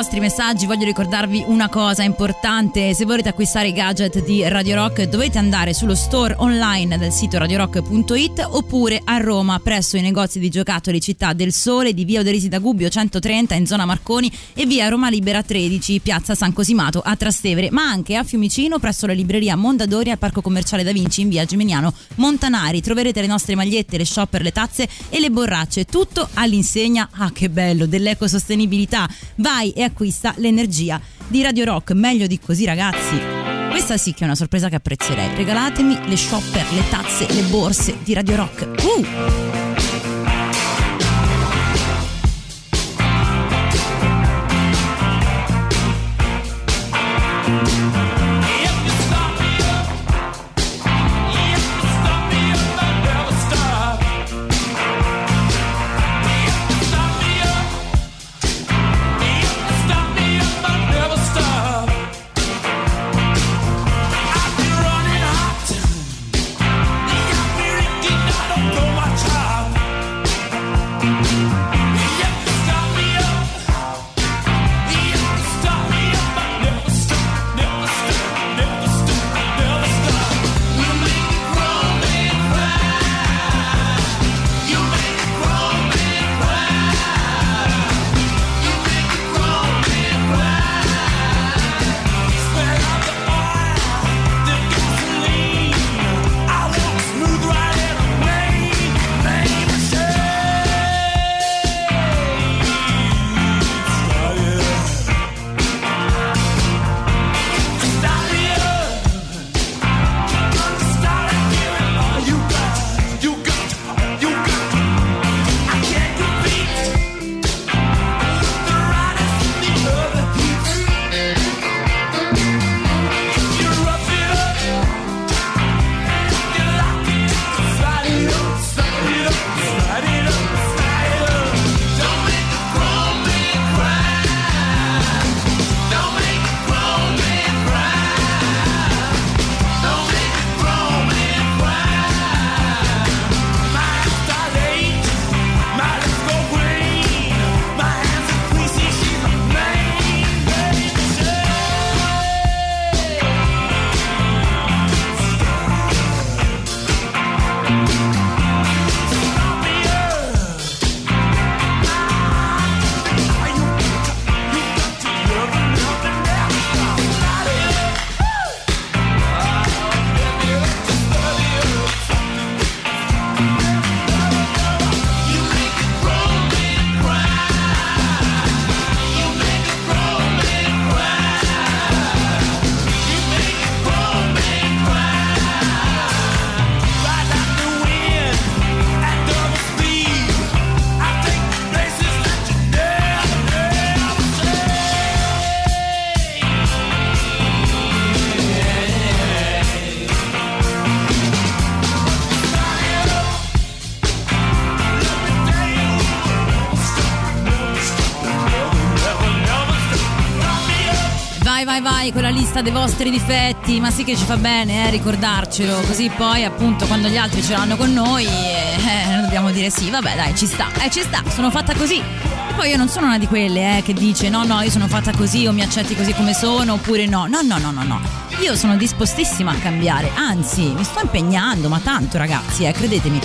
Vostri messaggi voglio ricordarvi una cosa importante. Se volete acquistare i gadget di Radio Rock dovete andare sullo store online del sito radiorock.it oppure a Roma presso i negozi di giocattoli Città del Sole di via Oderisi da Gubbio 130 in zona Marconi e via Roma Libera 13 piazza San Cosimato a Trastevere ma anche a Fiumicino presso la libreria Mondadori al parco commerciale Da Vinci in via Geminiano Montanari. Troverete le nostre magliette, le shopper, le tazze e le borracce. Tutto all'insegna, ah che bello, dell'ecosostenibilità. Vai e acquista l'energia di Radio Rock. Meglio di così ragazzi. Questa sì che è una sorpresa che apprezzerei. Regalatemi le shopper, le tazze, le borse di Radio Rock. Uh! Vai, vai, vai con la lista dei vostri difetti, ma sì che ci fa bene eh, ricordarcelo, così poi appunto quando gli altri ce l'hanno con noi eh, eh, dobbiamo dire sì, vabbè dai, ci sta, eh ci sta, sono fatta così. E poi io non sono una di quelle eh, che dice no, no, io sono fatta così o mi accetti così come sono oppure no, no, no, no, no, no. Io sono dispostissima a cambiare, anzi mi sto impegnando, ma tanto ragazzi, eh, credetemi.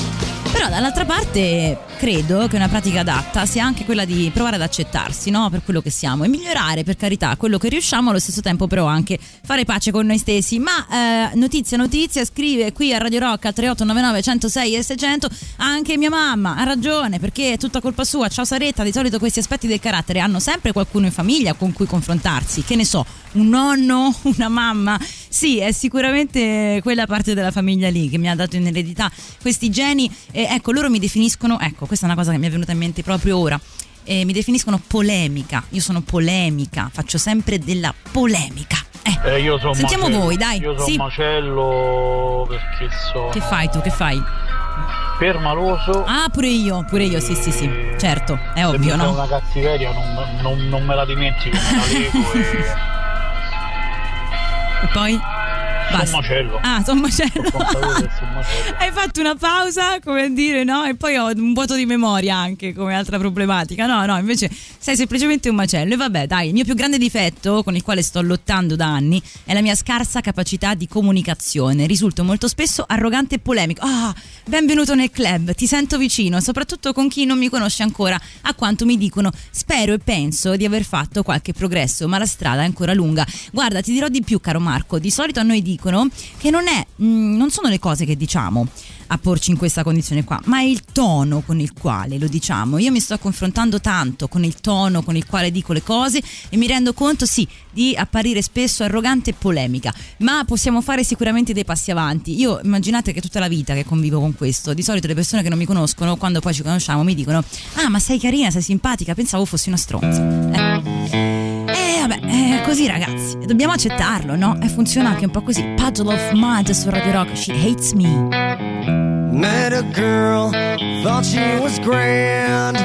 Però dall'altra parte credo che una pratica adatta sia anche quella di provare ad accettarsi no? per quello che siamo e migliorare per carità quello che riusciamo allo stesso tempo però anche fare pace con noi stessi. Ma eh, notizia notizia scrive qui a Radio Rock al 3899 106 e 600 anche mia mamma ha ragione perché è tutta colpa sua. Ciao Saretta, di solito questi aspetti del carattere hanno sempre qualcuno in famiglia con cui confrontarsi, che ne so, un nonno, una mamma. Sì, è sicuramente quella parte della famiglia lì che mi ha dato in eredità questi geni. E ecco, loro mi definiscono, ecco, questa è una cosa che mi è venuta in mente proprio ora. Eh, mi definiscono polemica. Io sono polemica, faccio sempre della polemica. Eh, Eh, io sono Sentiamo macello. voi, dai. Io sono Sì. macello perché sono Che fai tu? Che fai? permaloso. Ah, pure io, pure io, sì, sì, sì. Certo, è Se ovvio, no? una cattiveria non, non- non me la dimentico, me la leggo e E poi? Basta. Sommacello. Ah, Sommacello. Hai fatto una pausa, come dire, no? E poi ho un vuoto di memoria anche come altra problematica. No, no, invece sei semplicemente un macello. E vabbè, dai, il mio più grande difetto con il quale sto lottando da anni è la mia scarsa capacità di comunicazione. Risulto molto spesso arrogante e polemico. Ah, benvenuto nel club, ti sento vicino, soprattutto con chi non mi conosce ancora, a quanto mi dicono. Spero e penso di aver fatto qualche progresso, ma la strada è ancora lunga. Guarda, ti dirò di più, caro Marco. Di solito a noi dicono che non è, mm, non sono le cose che diciamo a porci in questa condizione qua, ma è il tono con il quale lo diciamo. Io mi sto confrontando tanto con il tono con il quale dico le cose e mi rendo conto, sì, di apparire spesso arrogante e polemica, ma possiamo fare sicuramente dei passi avanti. Io immaginate che tutta la vita che convivo con questo, di solito le persone che non mi conoscono, quando poi ci conosciamo, mi dicono: Ah, ma sei carina, sei simpatica, pensavo fossi una stronza. Eh. E vabbè, è così ragazzi, dobbiamo accettarlo, no? E funziona anche un po' così. Puddle of Mud su Radio Rock, She Hates Me. Met a girl, thought she was grand.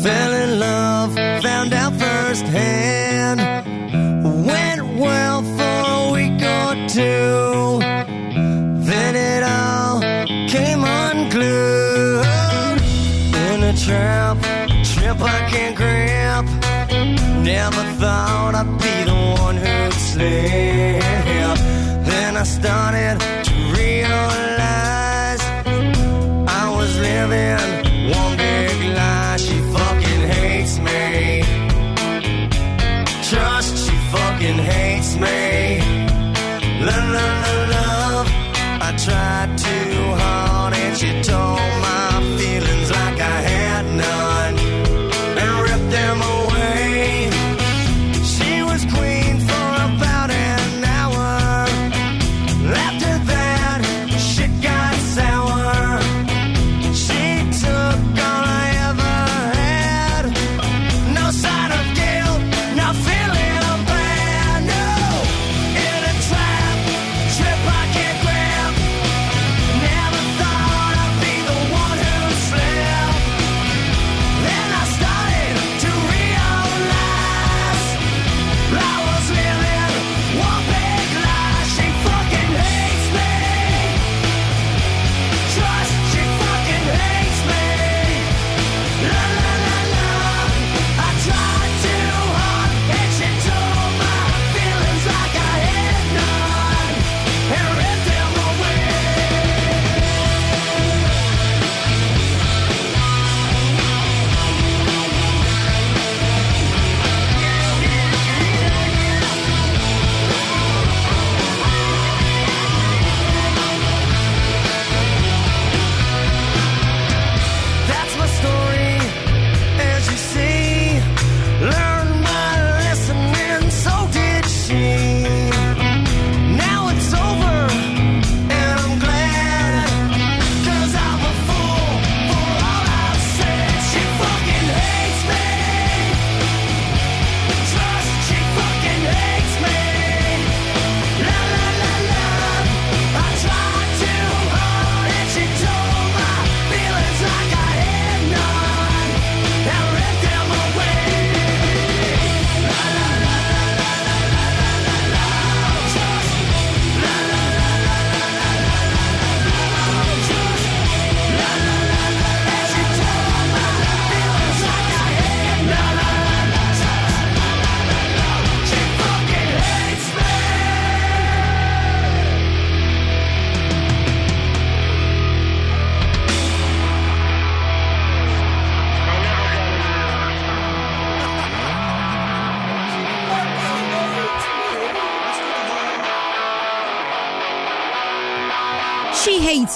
Fell in love, found out firsthand. Went well for a week or two. Then it all came unglued. In a trap, trip I can't grip. Never thought I'd be the one who'd slip. Then I started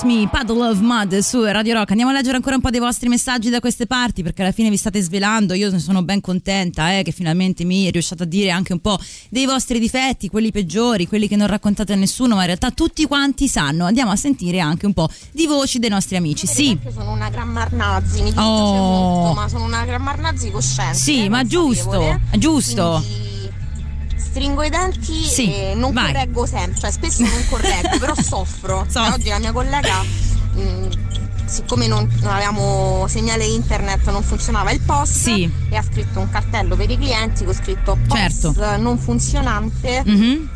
She Hates Me, Puddle of Mud su Radio Rock. Andiamo a leggere ancora un po' dei vostri messaggi da queste parti perché alla fine vi state svelando. Io ne sono ben contenta eh, che finalmente mi riusciate a dire anche un po' dei vostri difetti, quelli peggiori, quelli che non raccontate a nessuno, ma in realtà tutti quanti sanno. Andiamo a sentire anche un po' di voci dei nostri amici. Sì. Io sono una grammar nazi, mi dispiace Oh. molto, ma sono una grammar nazi cosciente. Sì, ma giusto, giusto. Quindi stringo i denti Sì, e non vai. correggo sempre, cioè spesso non correggo, però soffro. So- oggi la mia collega, mh, siccome non, non avevamo segnale internet, non funzionava il post Sì. e ha scritto un cartello per i clienti con scritto post Certo. non funzionante. Mhm.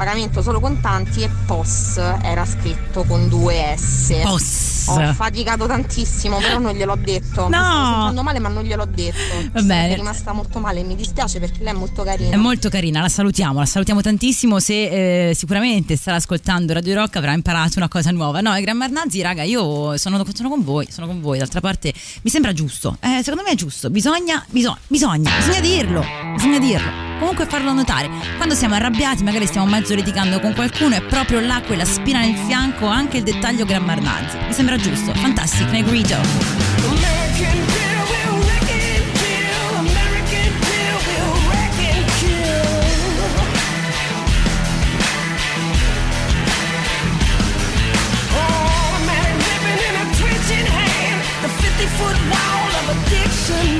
Pagamento solo contanti e POS era scritto con due S. POS. Ho faticato tantissimo, però non gliel'ho detto. Mi stavo sentendo male, ma non gliel'ho detto. Va bene. È rimasta molto male mi dispiace perché lei è molto carina. È molto carina, la salutiamo, la salutiamo tantissimo. Se eh, sicuramente starà ascoltando Radio Rock avrà imparato una cosa nuova. No, e Gran Marnazzi, raga, io sono, sono con voi, sono con voi. D'altra parte mi sembra giusto. Eh, secondo me è giusto. Bisogna, bisogna, bisogna, bisogna dirlo. Bisogna dirlo. Comunque farlo notare. Quando siamo arrabbiati, magari stiamo mezzo litigando con qualcuno, è proprio là quella spina nel fianco, anche il dettaglio Gran Marnazzi. Mi sembra giusto. Fantastic, Negrito. American Pill will wreck and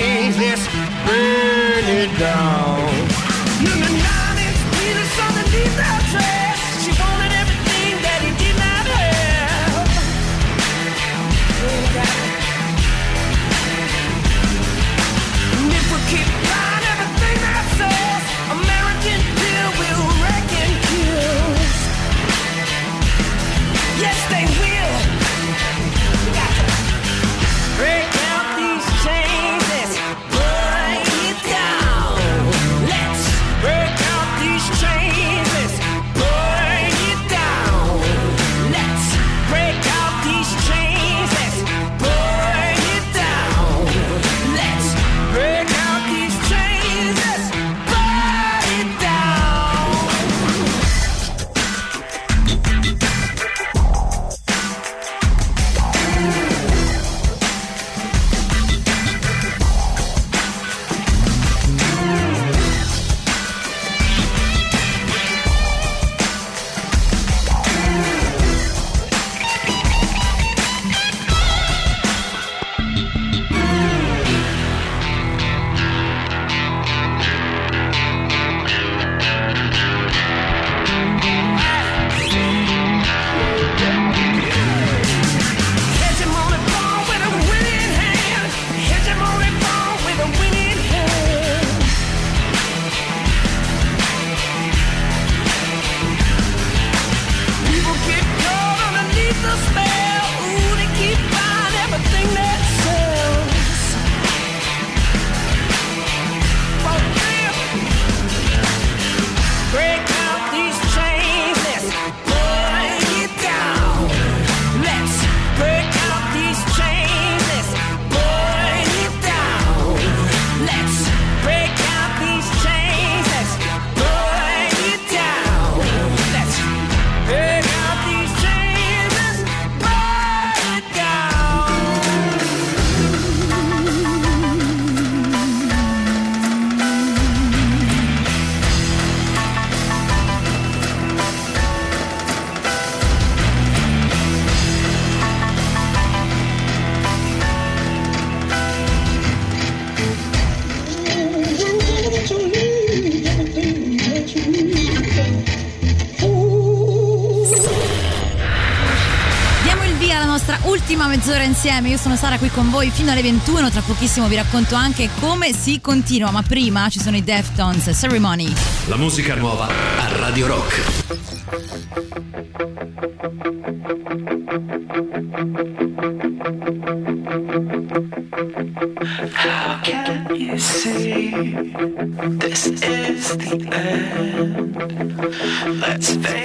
insieme. Io sono Sara qui con voi fino alle 21. Tra pochissimo vi racconto anche come si continua. Ma prima ci sono i Deftones Ceremony. La musica nuova a Radio Rock. You see this is the end? Let's face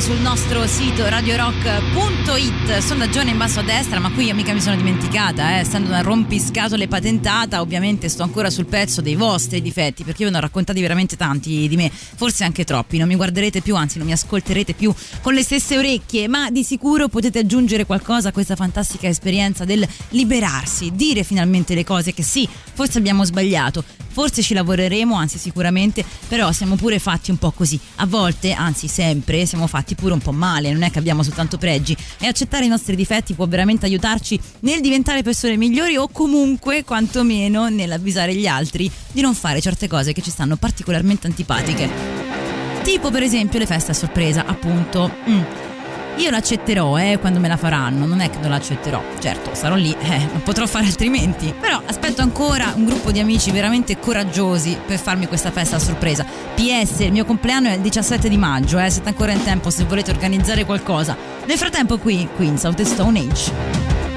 sul nostro sito radiorock.it. Sondaggione in basso a destra, ma qui io mica mi sono dimenticata, eh. essendo una rompiscatole patentata, ovviamente sto ancora sul pezzo dei vostri difetti, perché io ne ho raccontati veramente tanti di me, forse anche troppi. Non mi guarderete più, anzi non mi ascolterete più con le stesse orecchie, ma di sicuro potete aggiungere qualcosa a questa fantastica esperienza del liberarsi, dire finalmente le cose che sì, forse abbiamo sbagliato, forse ci lavoreremo, anzi sicuramente, però siamo pure fatti un po' così. A volte, anzi sempre, siamo fatti pure un po' male, non è che abbiamo soltanto pregi e accettare i nostri difetti può veramente aiutarci nel diventare persone migliori o comunque quantomeno nell'avvisare gli altri di non fare certe cose che ci stanno particolarmente antipatiche. Tipo per esempio le feste a sorpresa, appunto. Mm. Io l'accetterò, eh, quando me la faranno, non è che non l'accetterò. Certo, sarò lì, eh, non potrò fare altrimenti. Però aspetto ancora un gruppo di amici veramente coraggiosi per farmi questa festa a sorpresa. PS, il mio compleanno è il 17 di maggio, eh, siete ancora in tempo se volete organizzare qualcosa. Nel frattempo qui, Queens of the Stone Age.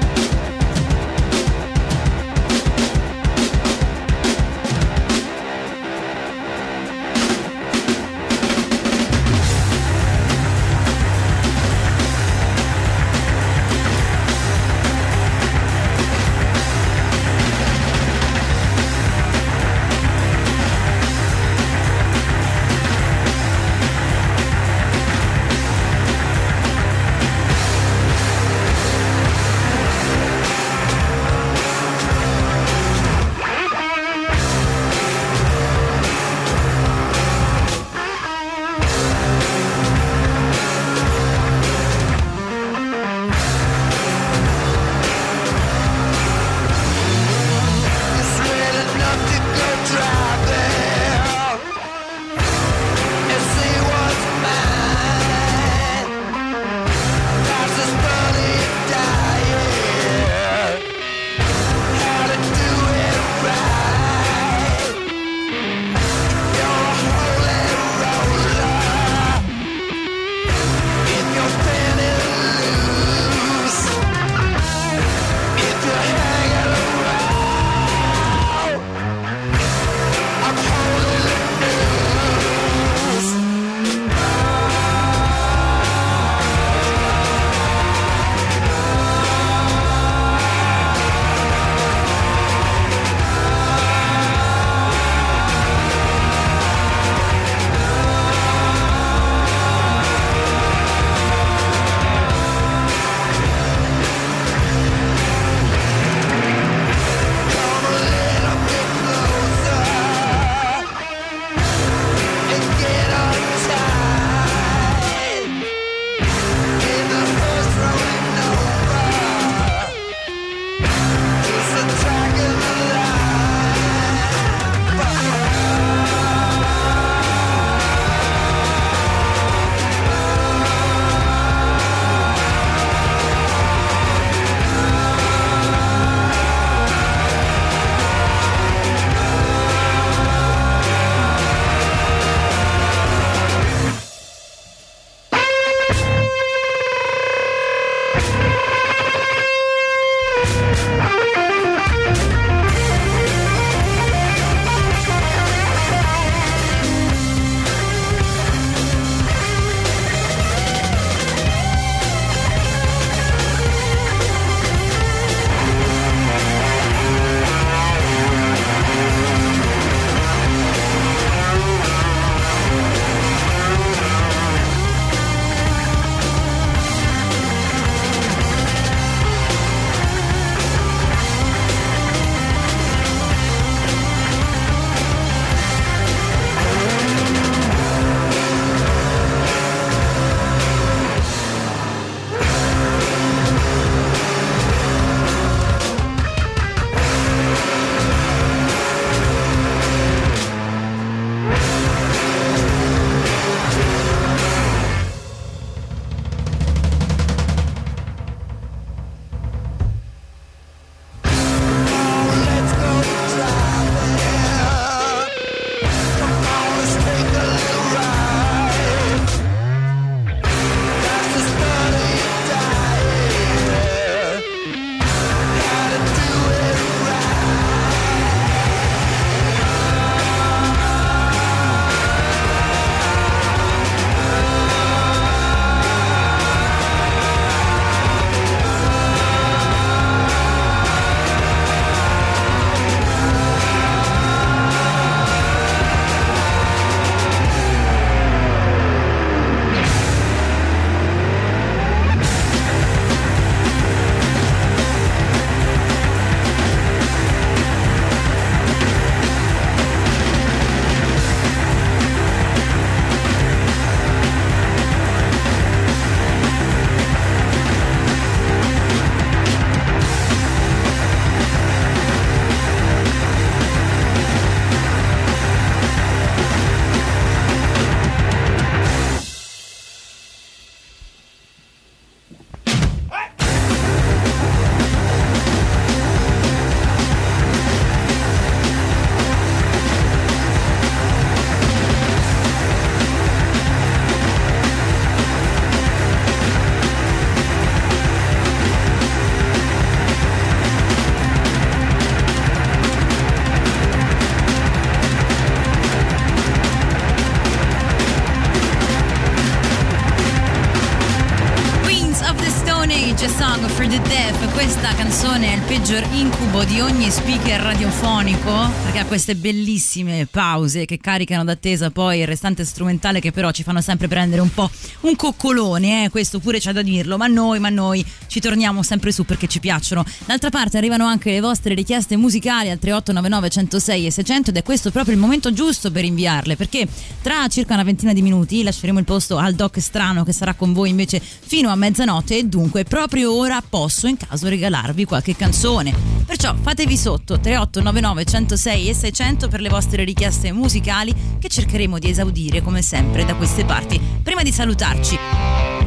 Peggior incubo di ogni speaker radiofonico perché ha queste bellissime pause che caricano d'attesa poi il restante strumentale che però ci fanno sempre prendere un po' un coccolone, eh? questo pure c'è da dirlo, ma noi, ma noi ci torniamo sempre su perché ci piacciono. D'altra parte arrivano anche le vostre richieste musicali al 3899 106 e 600 ed è questo proprio il momento giusto per inviarle perché tra circa una ventina di minuti lasceremo il posto al doc strano che sarà con voi invece fino a mezzanotte e dunque proprio ora posso in caso regalarvi qualche canzone. Perciò fatevi sotto 3899 106 e 600 per le vostre richieste musicali che cercheremo di esaudire come sempre da queste parti. Prima di salutarci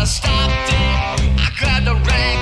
I stopped it. I grabbed a rag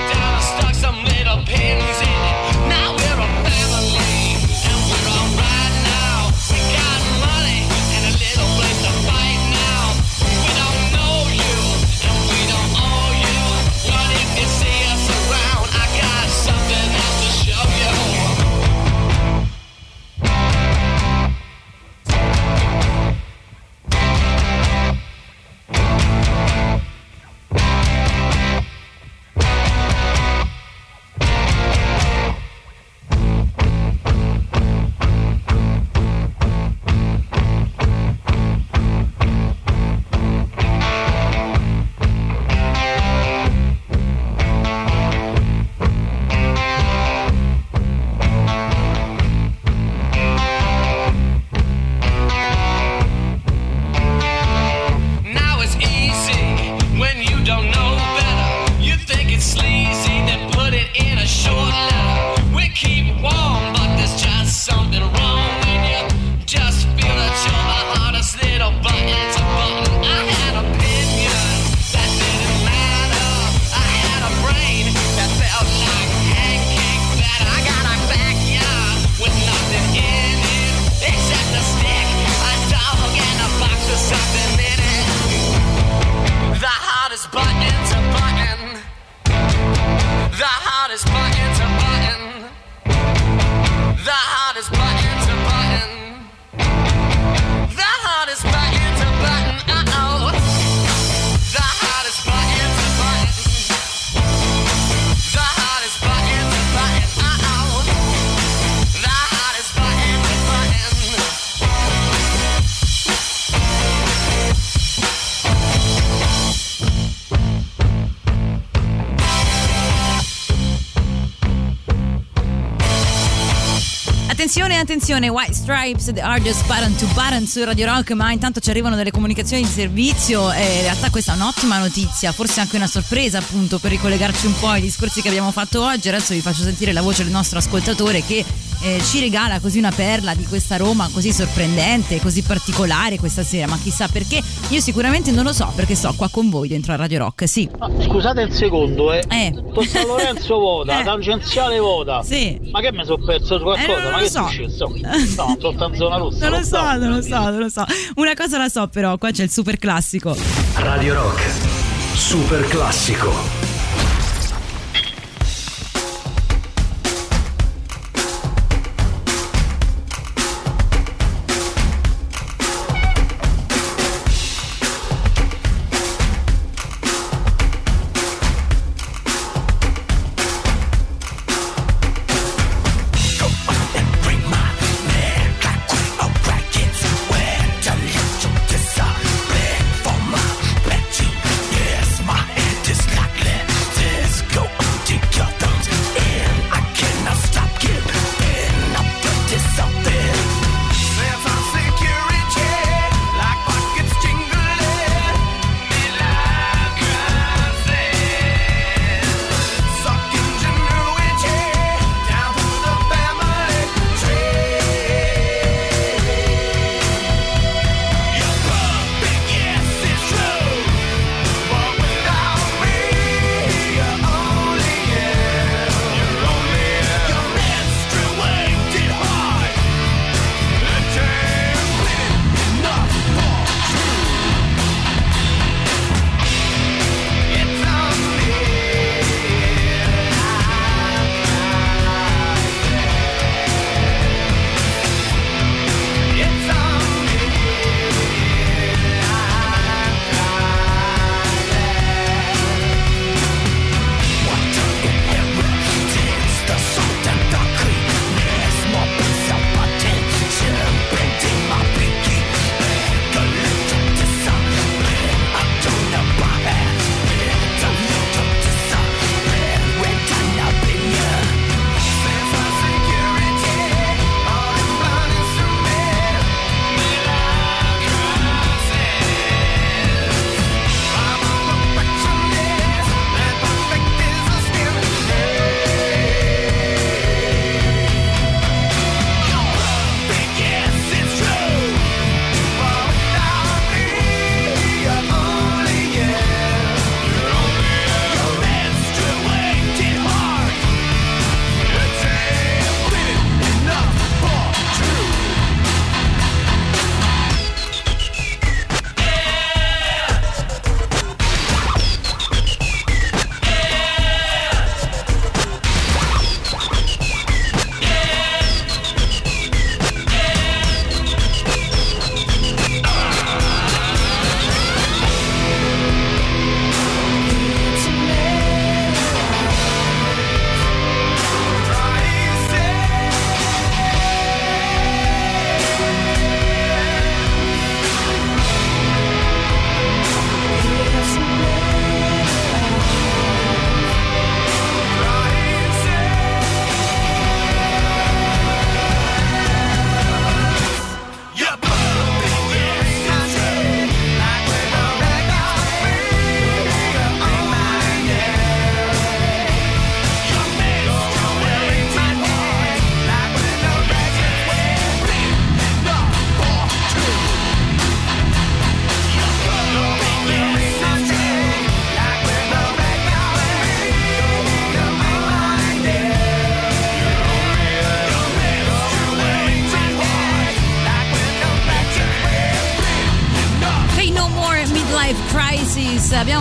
Attenzione, White Stripes, The Hardest Button to Button su Radio Rock, ma intanto ci arrivano delle comunicazioni di servizio e in realtà questa è un'ottima notizia, forse anche una sorpresa appunto per ricollegarci un po' ai discorsi che abbiamo fatto oggi. Adesso vi faccio sentire la voce del nostro ascoltatore che eh, ci regala così una perla di questa Roma così sorprendente, così particolare questa sera, ma chissà perché, io sicuramente non lo so perché sto qua con voi dentro a Radio Rock, sì. Scusate un secondo, eh. Eh. San Lorenzo vota, Eh. tangenziale vota. Sì. Ma che mi sono perso qualcosa? Eh, non Ma che so. successo? No, sono in zona rossa. Non lo so, stavo. non lo so, non lo so. Una cosa la so però, qua c'è il super classico. Radio Rock. Super classico.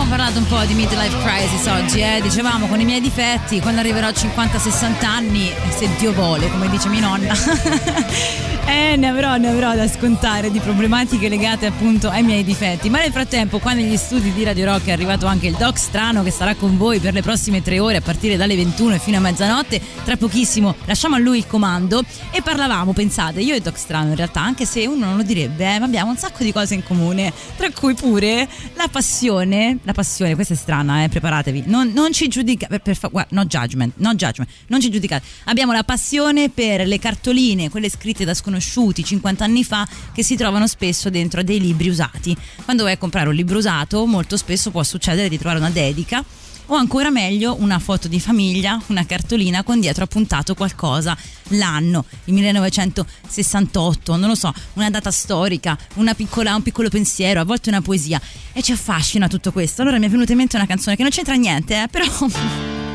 Parlato un po' di midlife crisis oggi, eh? dicevamo con i miei difetti, quando arriverò a 50-60 anni, se Dio vuole, come dice mia nonna, eh, ne avrò, ne avrò da scontare di problematiche legate appunto ai miei difetti. Ma nel frattempo, qua negli studi di Radio Rock è arrivato anche il Doc Strano che sarà con voi per le prossime tre ore a partire dalle 21 e fino a mezzanotte. Tra pochissimo lasciamo a lui il comando e parlavamo, pensate, io e Doc Strano in realtà, anche se uno non lo direbbe, eh, ma abbiamo un sacco di cose in comune, tra cui pure la passione, la passione, questa è strana, eh, preparatevi, non, non ci giudicate, per, per no judgment, no judgment, non ci giudicate, abbiamo la passione per le cartoline, quelle scritte da sconosciuti 50 anni fa, che si trovano spesso dentro dei libri usati. Quando vai a comprare un libro usato, molto spesso può succedere di trovare una dedica o ancora meglio una foto di famiglia, una cartolina con dietro appuntato qualcosa, l'anno, il 1968, non lo so, una data storica, una piccola, un piccolo pensiero, a volte una poesia e ci affascina tutto questo. Allora mi è venuta in mente una canzone che non c'entra niente, eh, però...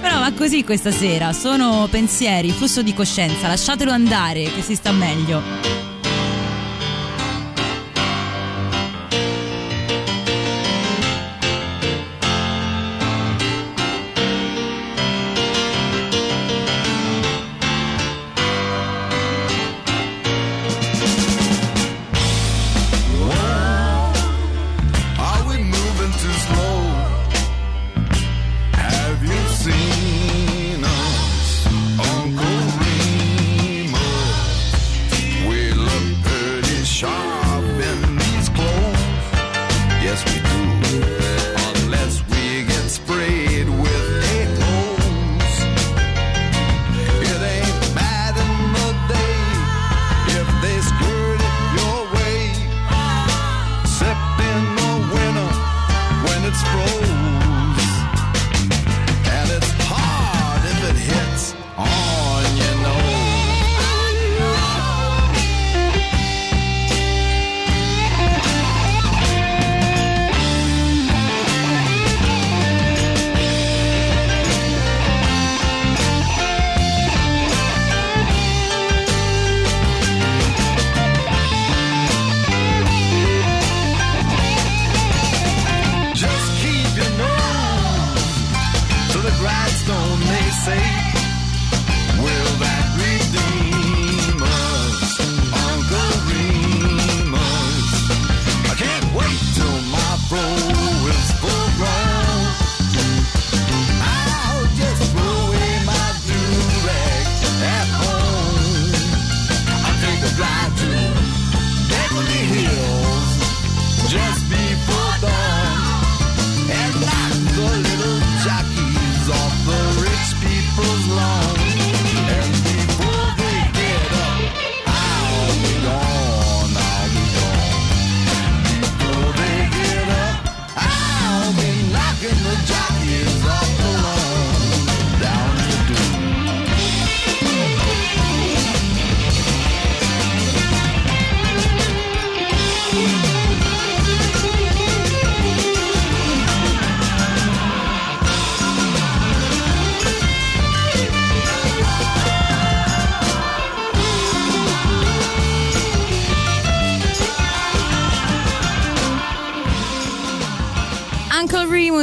Però va così questa sera, sono pensieri, flusso di coscienza, lasciatelo andare che si sta meglio.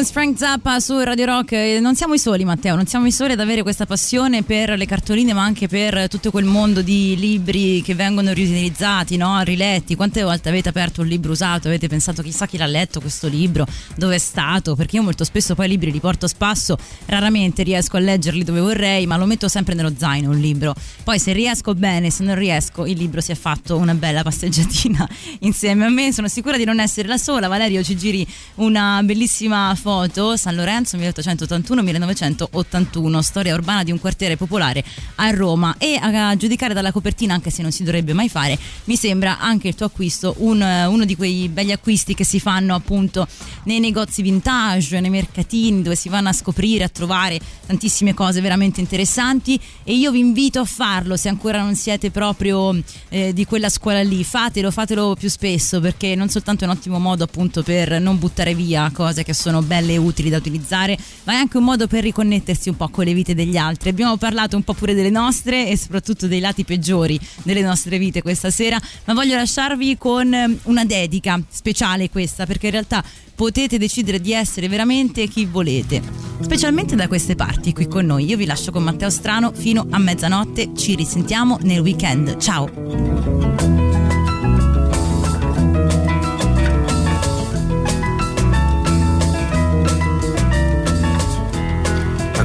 Remus, Frank Zappa su Radio Rock. Eh, Non siamo i soli, Matteo, non siamo i soli ad avere questa passione per le cartoline, ma anche per tutto quel mondo di libri che vengono riutilizzati, no? riletti. Quante volte avete aperto un libro usato? Avete pensato chissà chi l'ha letto questo libro, dove è stato? Perché io molto spesso poi i libri li porto a spasso, raramente riesco a leggerli dove vorrei, ma lo metto sempre nello zaino un libro. Poi se riesco bene, se non riesco, il libro si è fatto una bella passeggiatina insieme a me. Sono sicura di non essere la sola. Valerio ci giri una bellissima foto, San Lorenzo 1881-1981, storia urbana di un quartiere popolare a Roma. E a giudicare dalla copertina, anche se non si dovrebbe mai fare, mi sembra anche il tuo acquisto un- uno di quei begli acquisti che si fanno appunto nei negozi vintage, nei mercatini dove si vanno a scoprire, a trovare tantissime cose veramente interessanti. E io vi invito a farlo se ancora non siete proprio eh, di quella scuola lì, fatelo, fatelo più spesso perché non soltanto è un ottimo modo appunto per non buttare via cose che sono belle e utili da utilizzare, ma è anche un modo per riconnettersi un po' con le vite degli altri. Abbiamo parlato un po' pure delle nostre e soprattutto dei lati peggiori delle nostre vite questa sera, ma voglio lasciarvi con eh, una dedica speciale questa, perché in realtà potete decidere di essere veramente chi volete, specialmente da queste parti qui con noi. Io vi lascio con Matteo Strano fino a mezzanotte, ci risentiamo nel weekend. Ciao!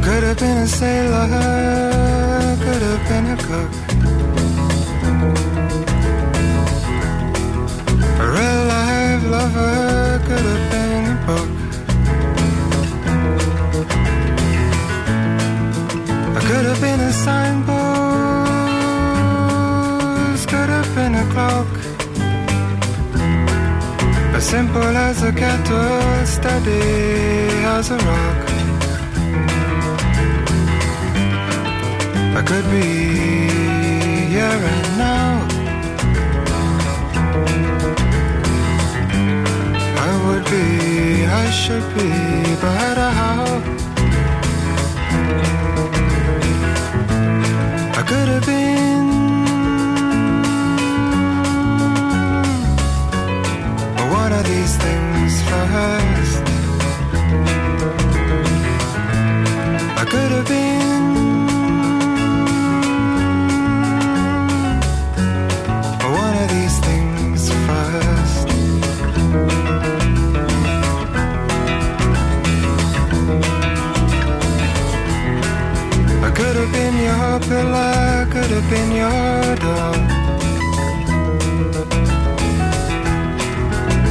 Could have been a sailor, could have been a cook. A real life lover could have been a book. I could have been a signpost, could have been a clock. As simple as a kettle, steady as a rock. I could be here and now. I would be, I should be, but how? I could have been. One of these things first. I could have been. Have been your pillar, could have been your door.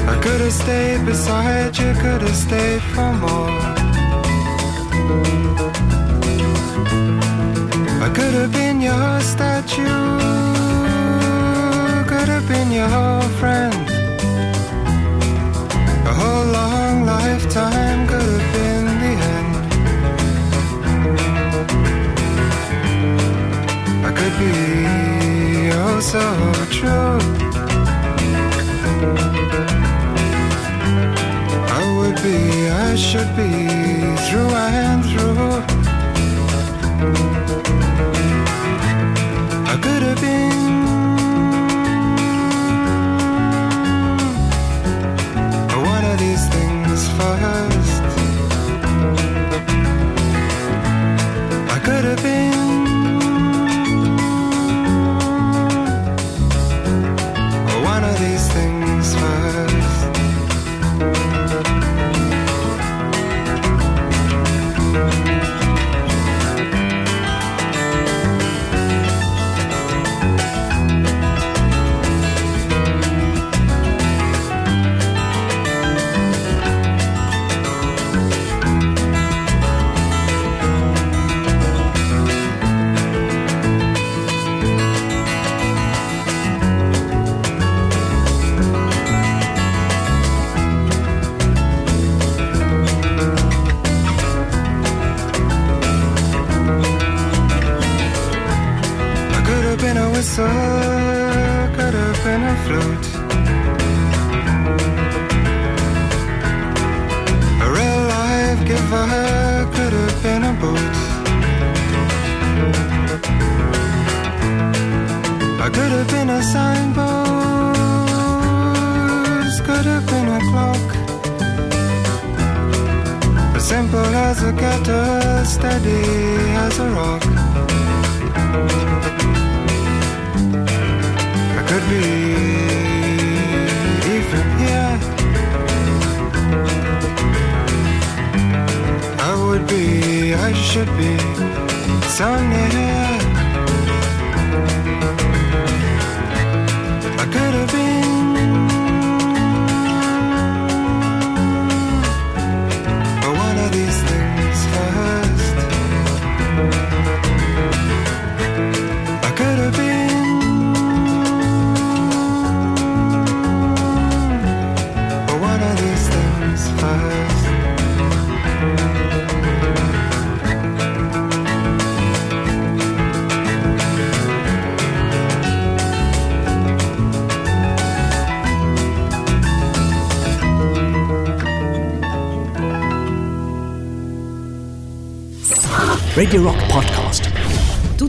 I could have stayed beside you, could have stayed for more. I could have been your statue could have been your friend. A whole long lifetime could have been be oh so true. I would be, I should be through and through. I could have been. one of these things first. I could have been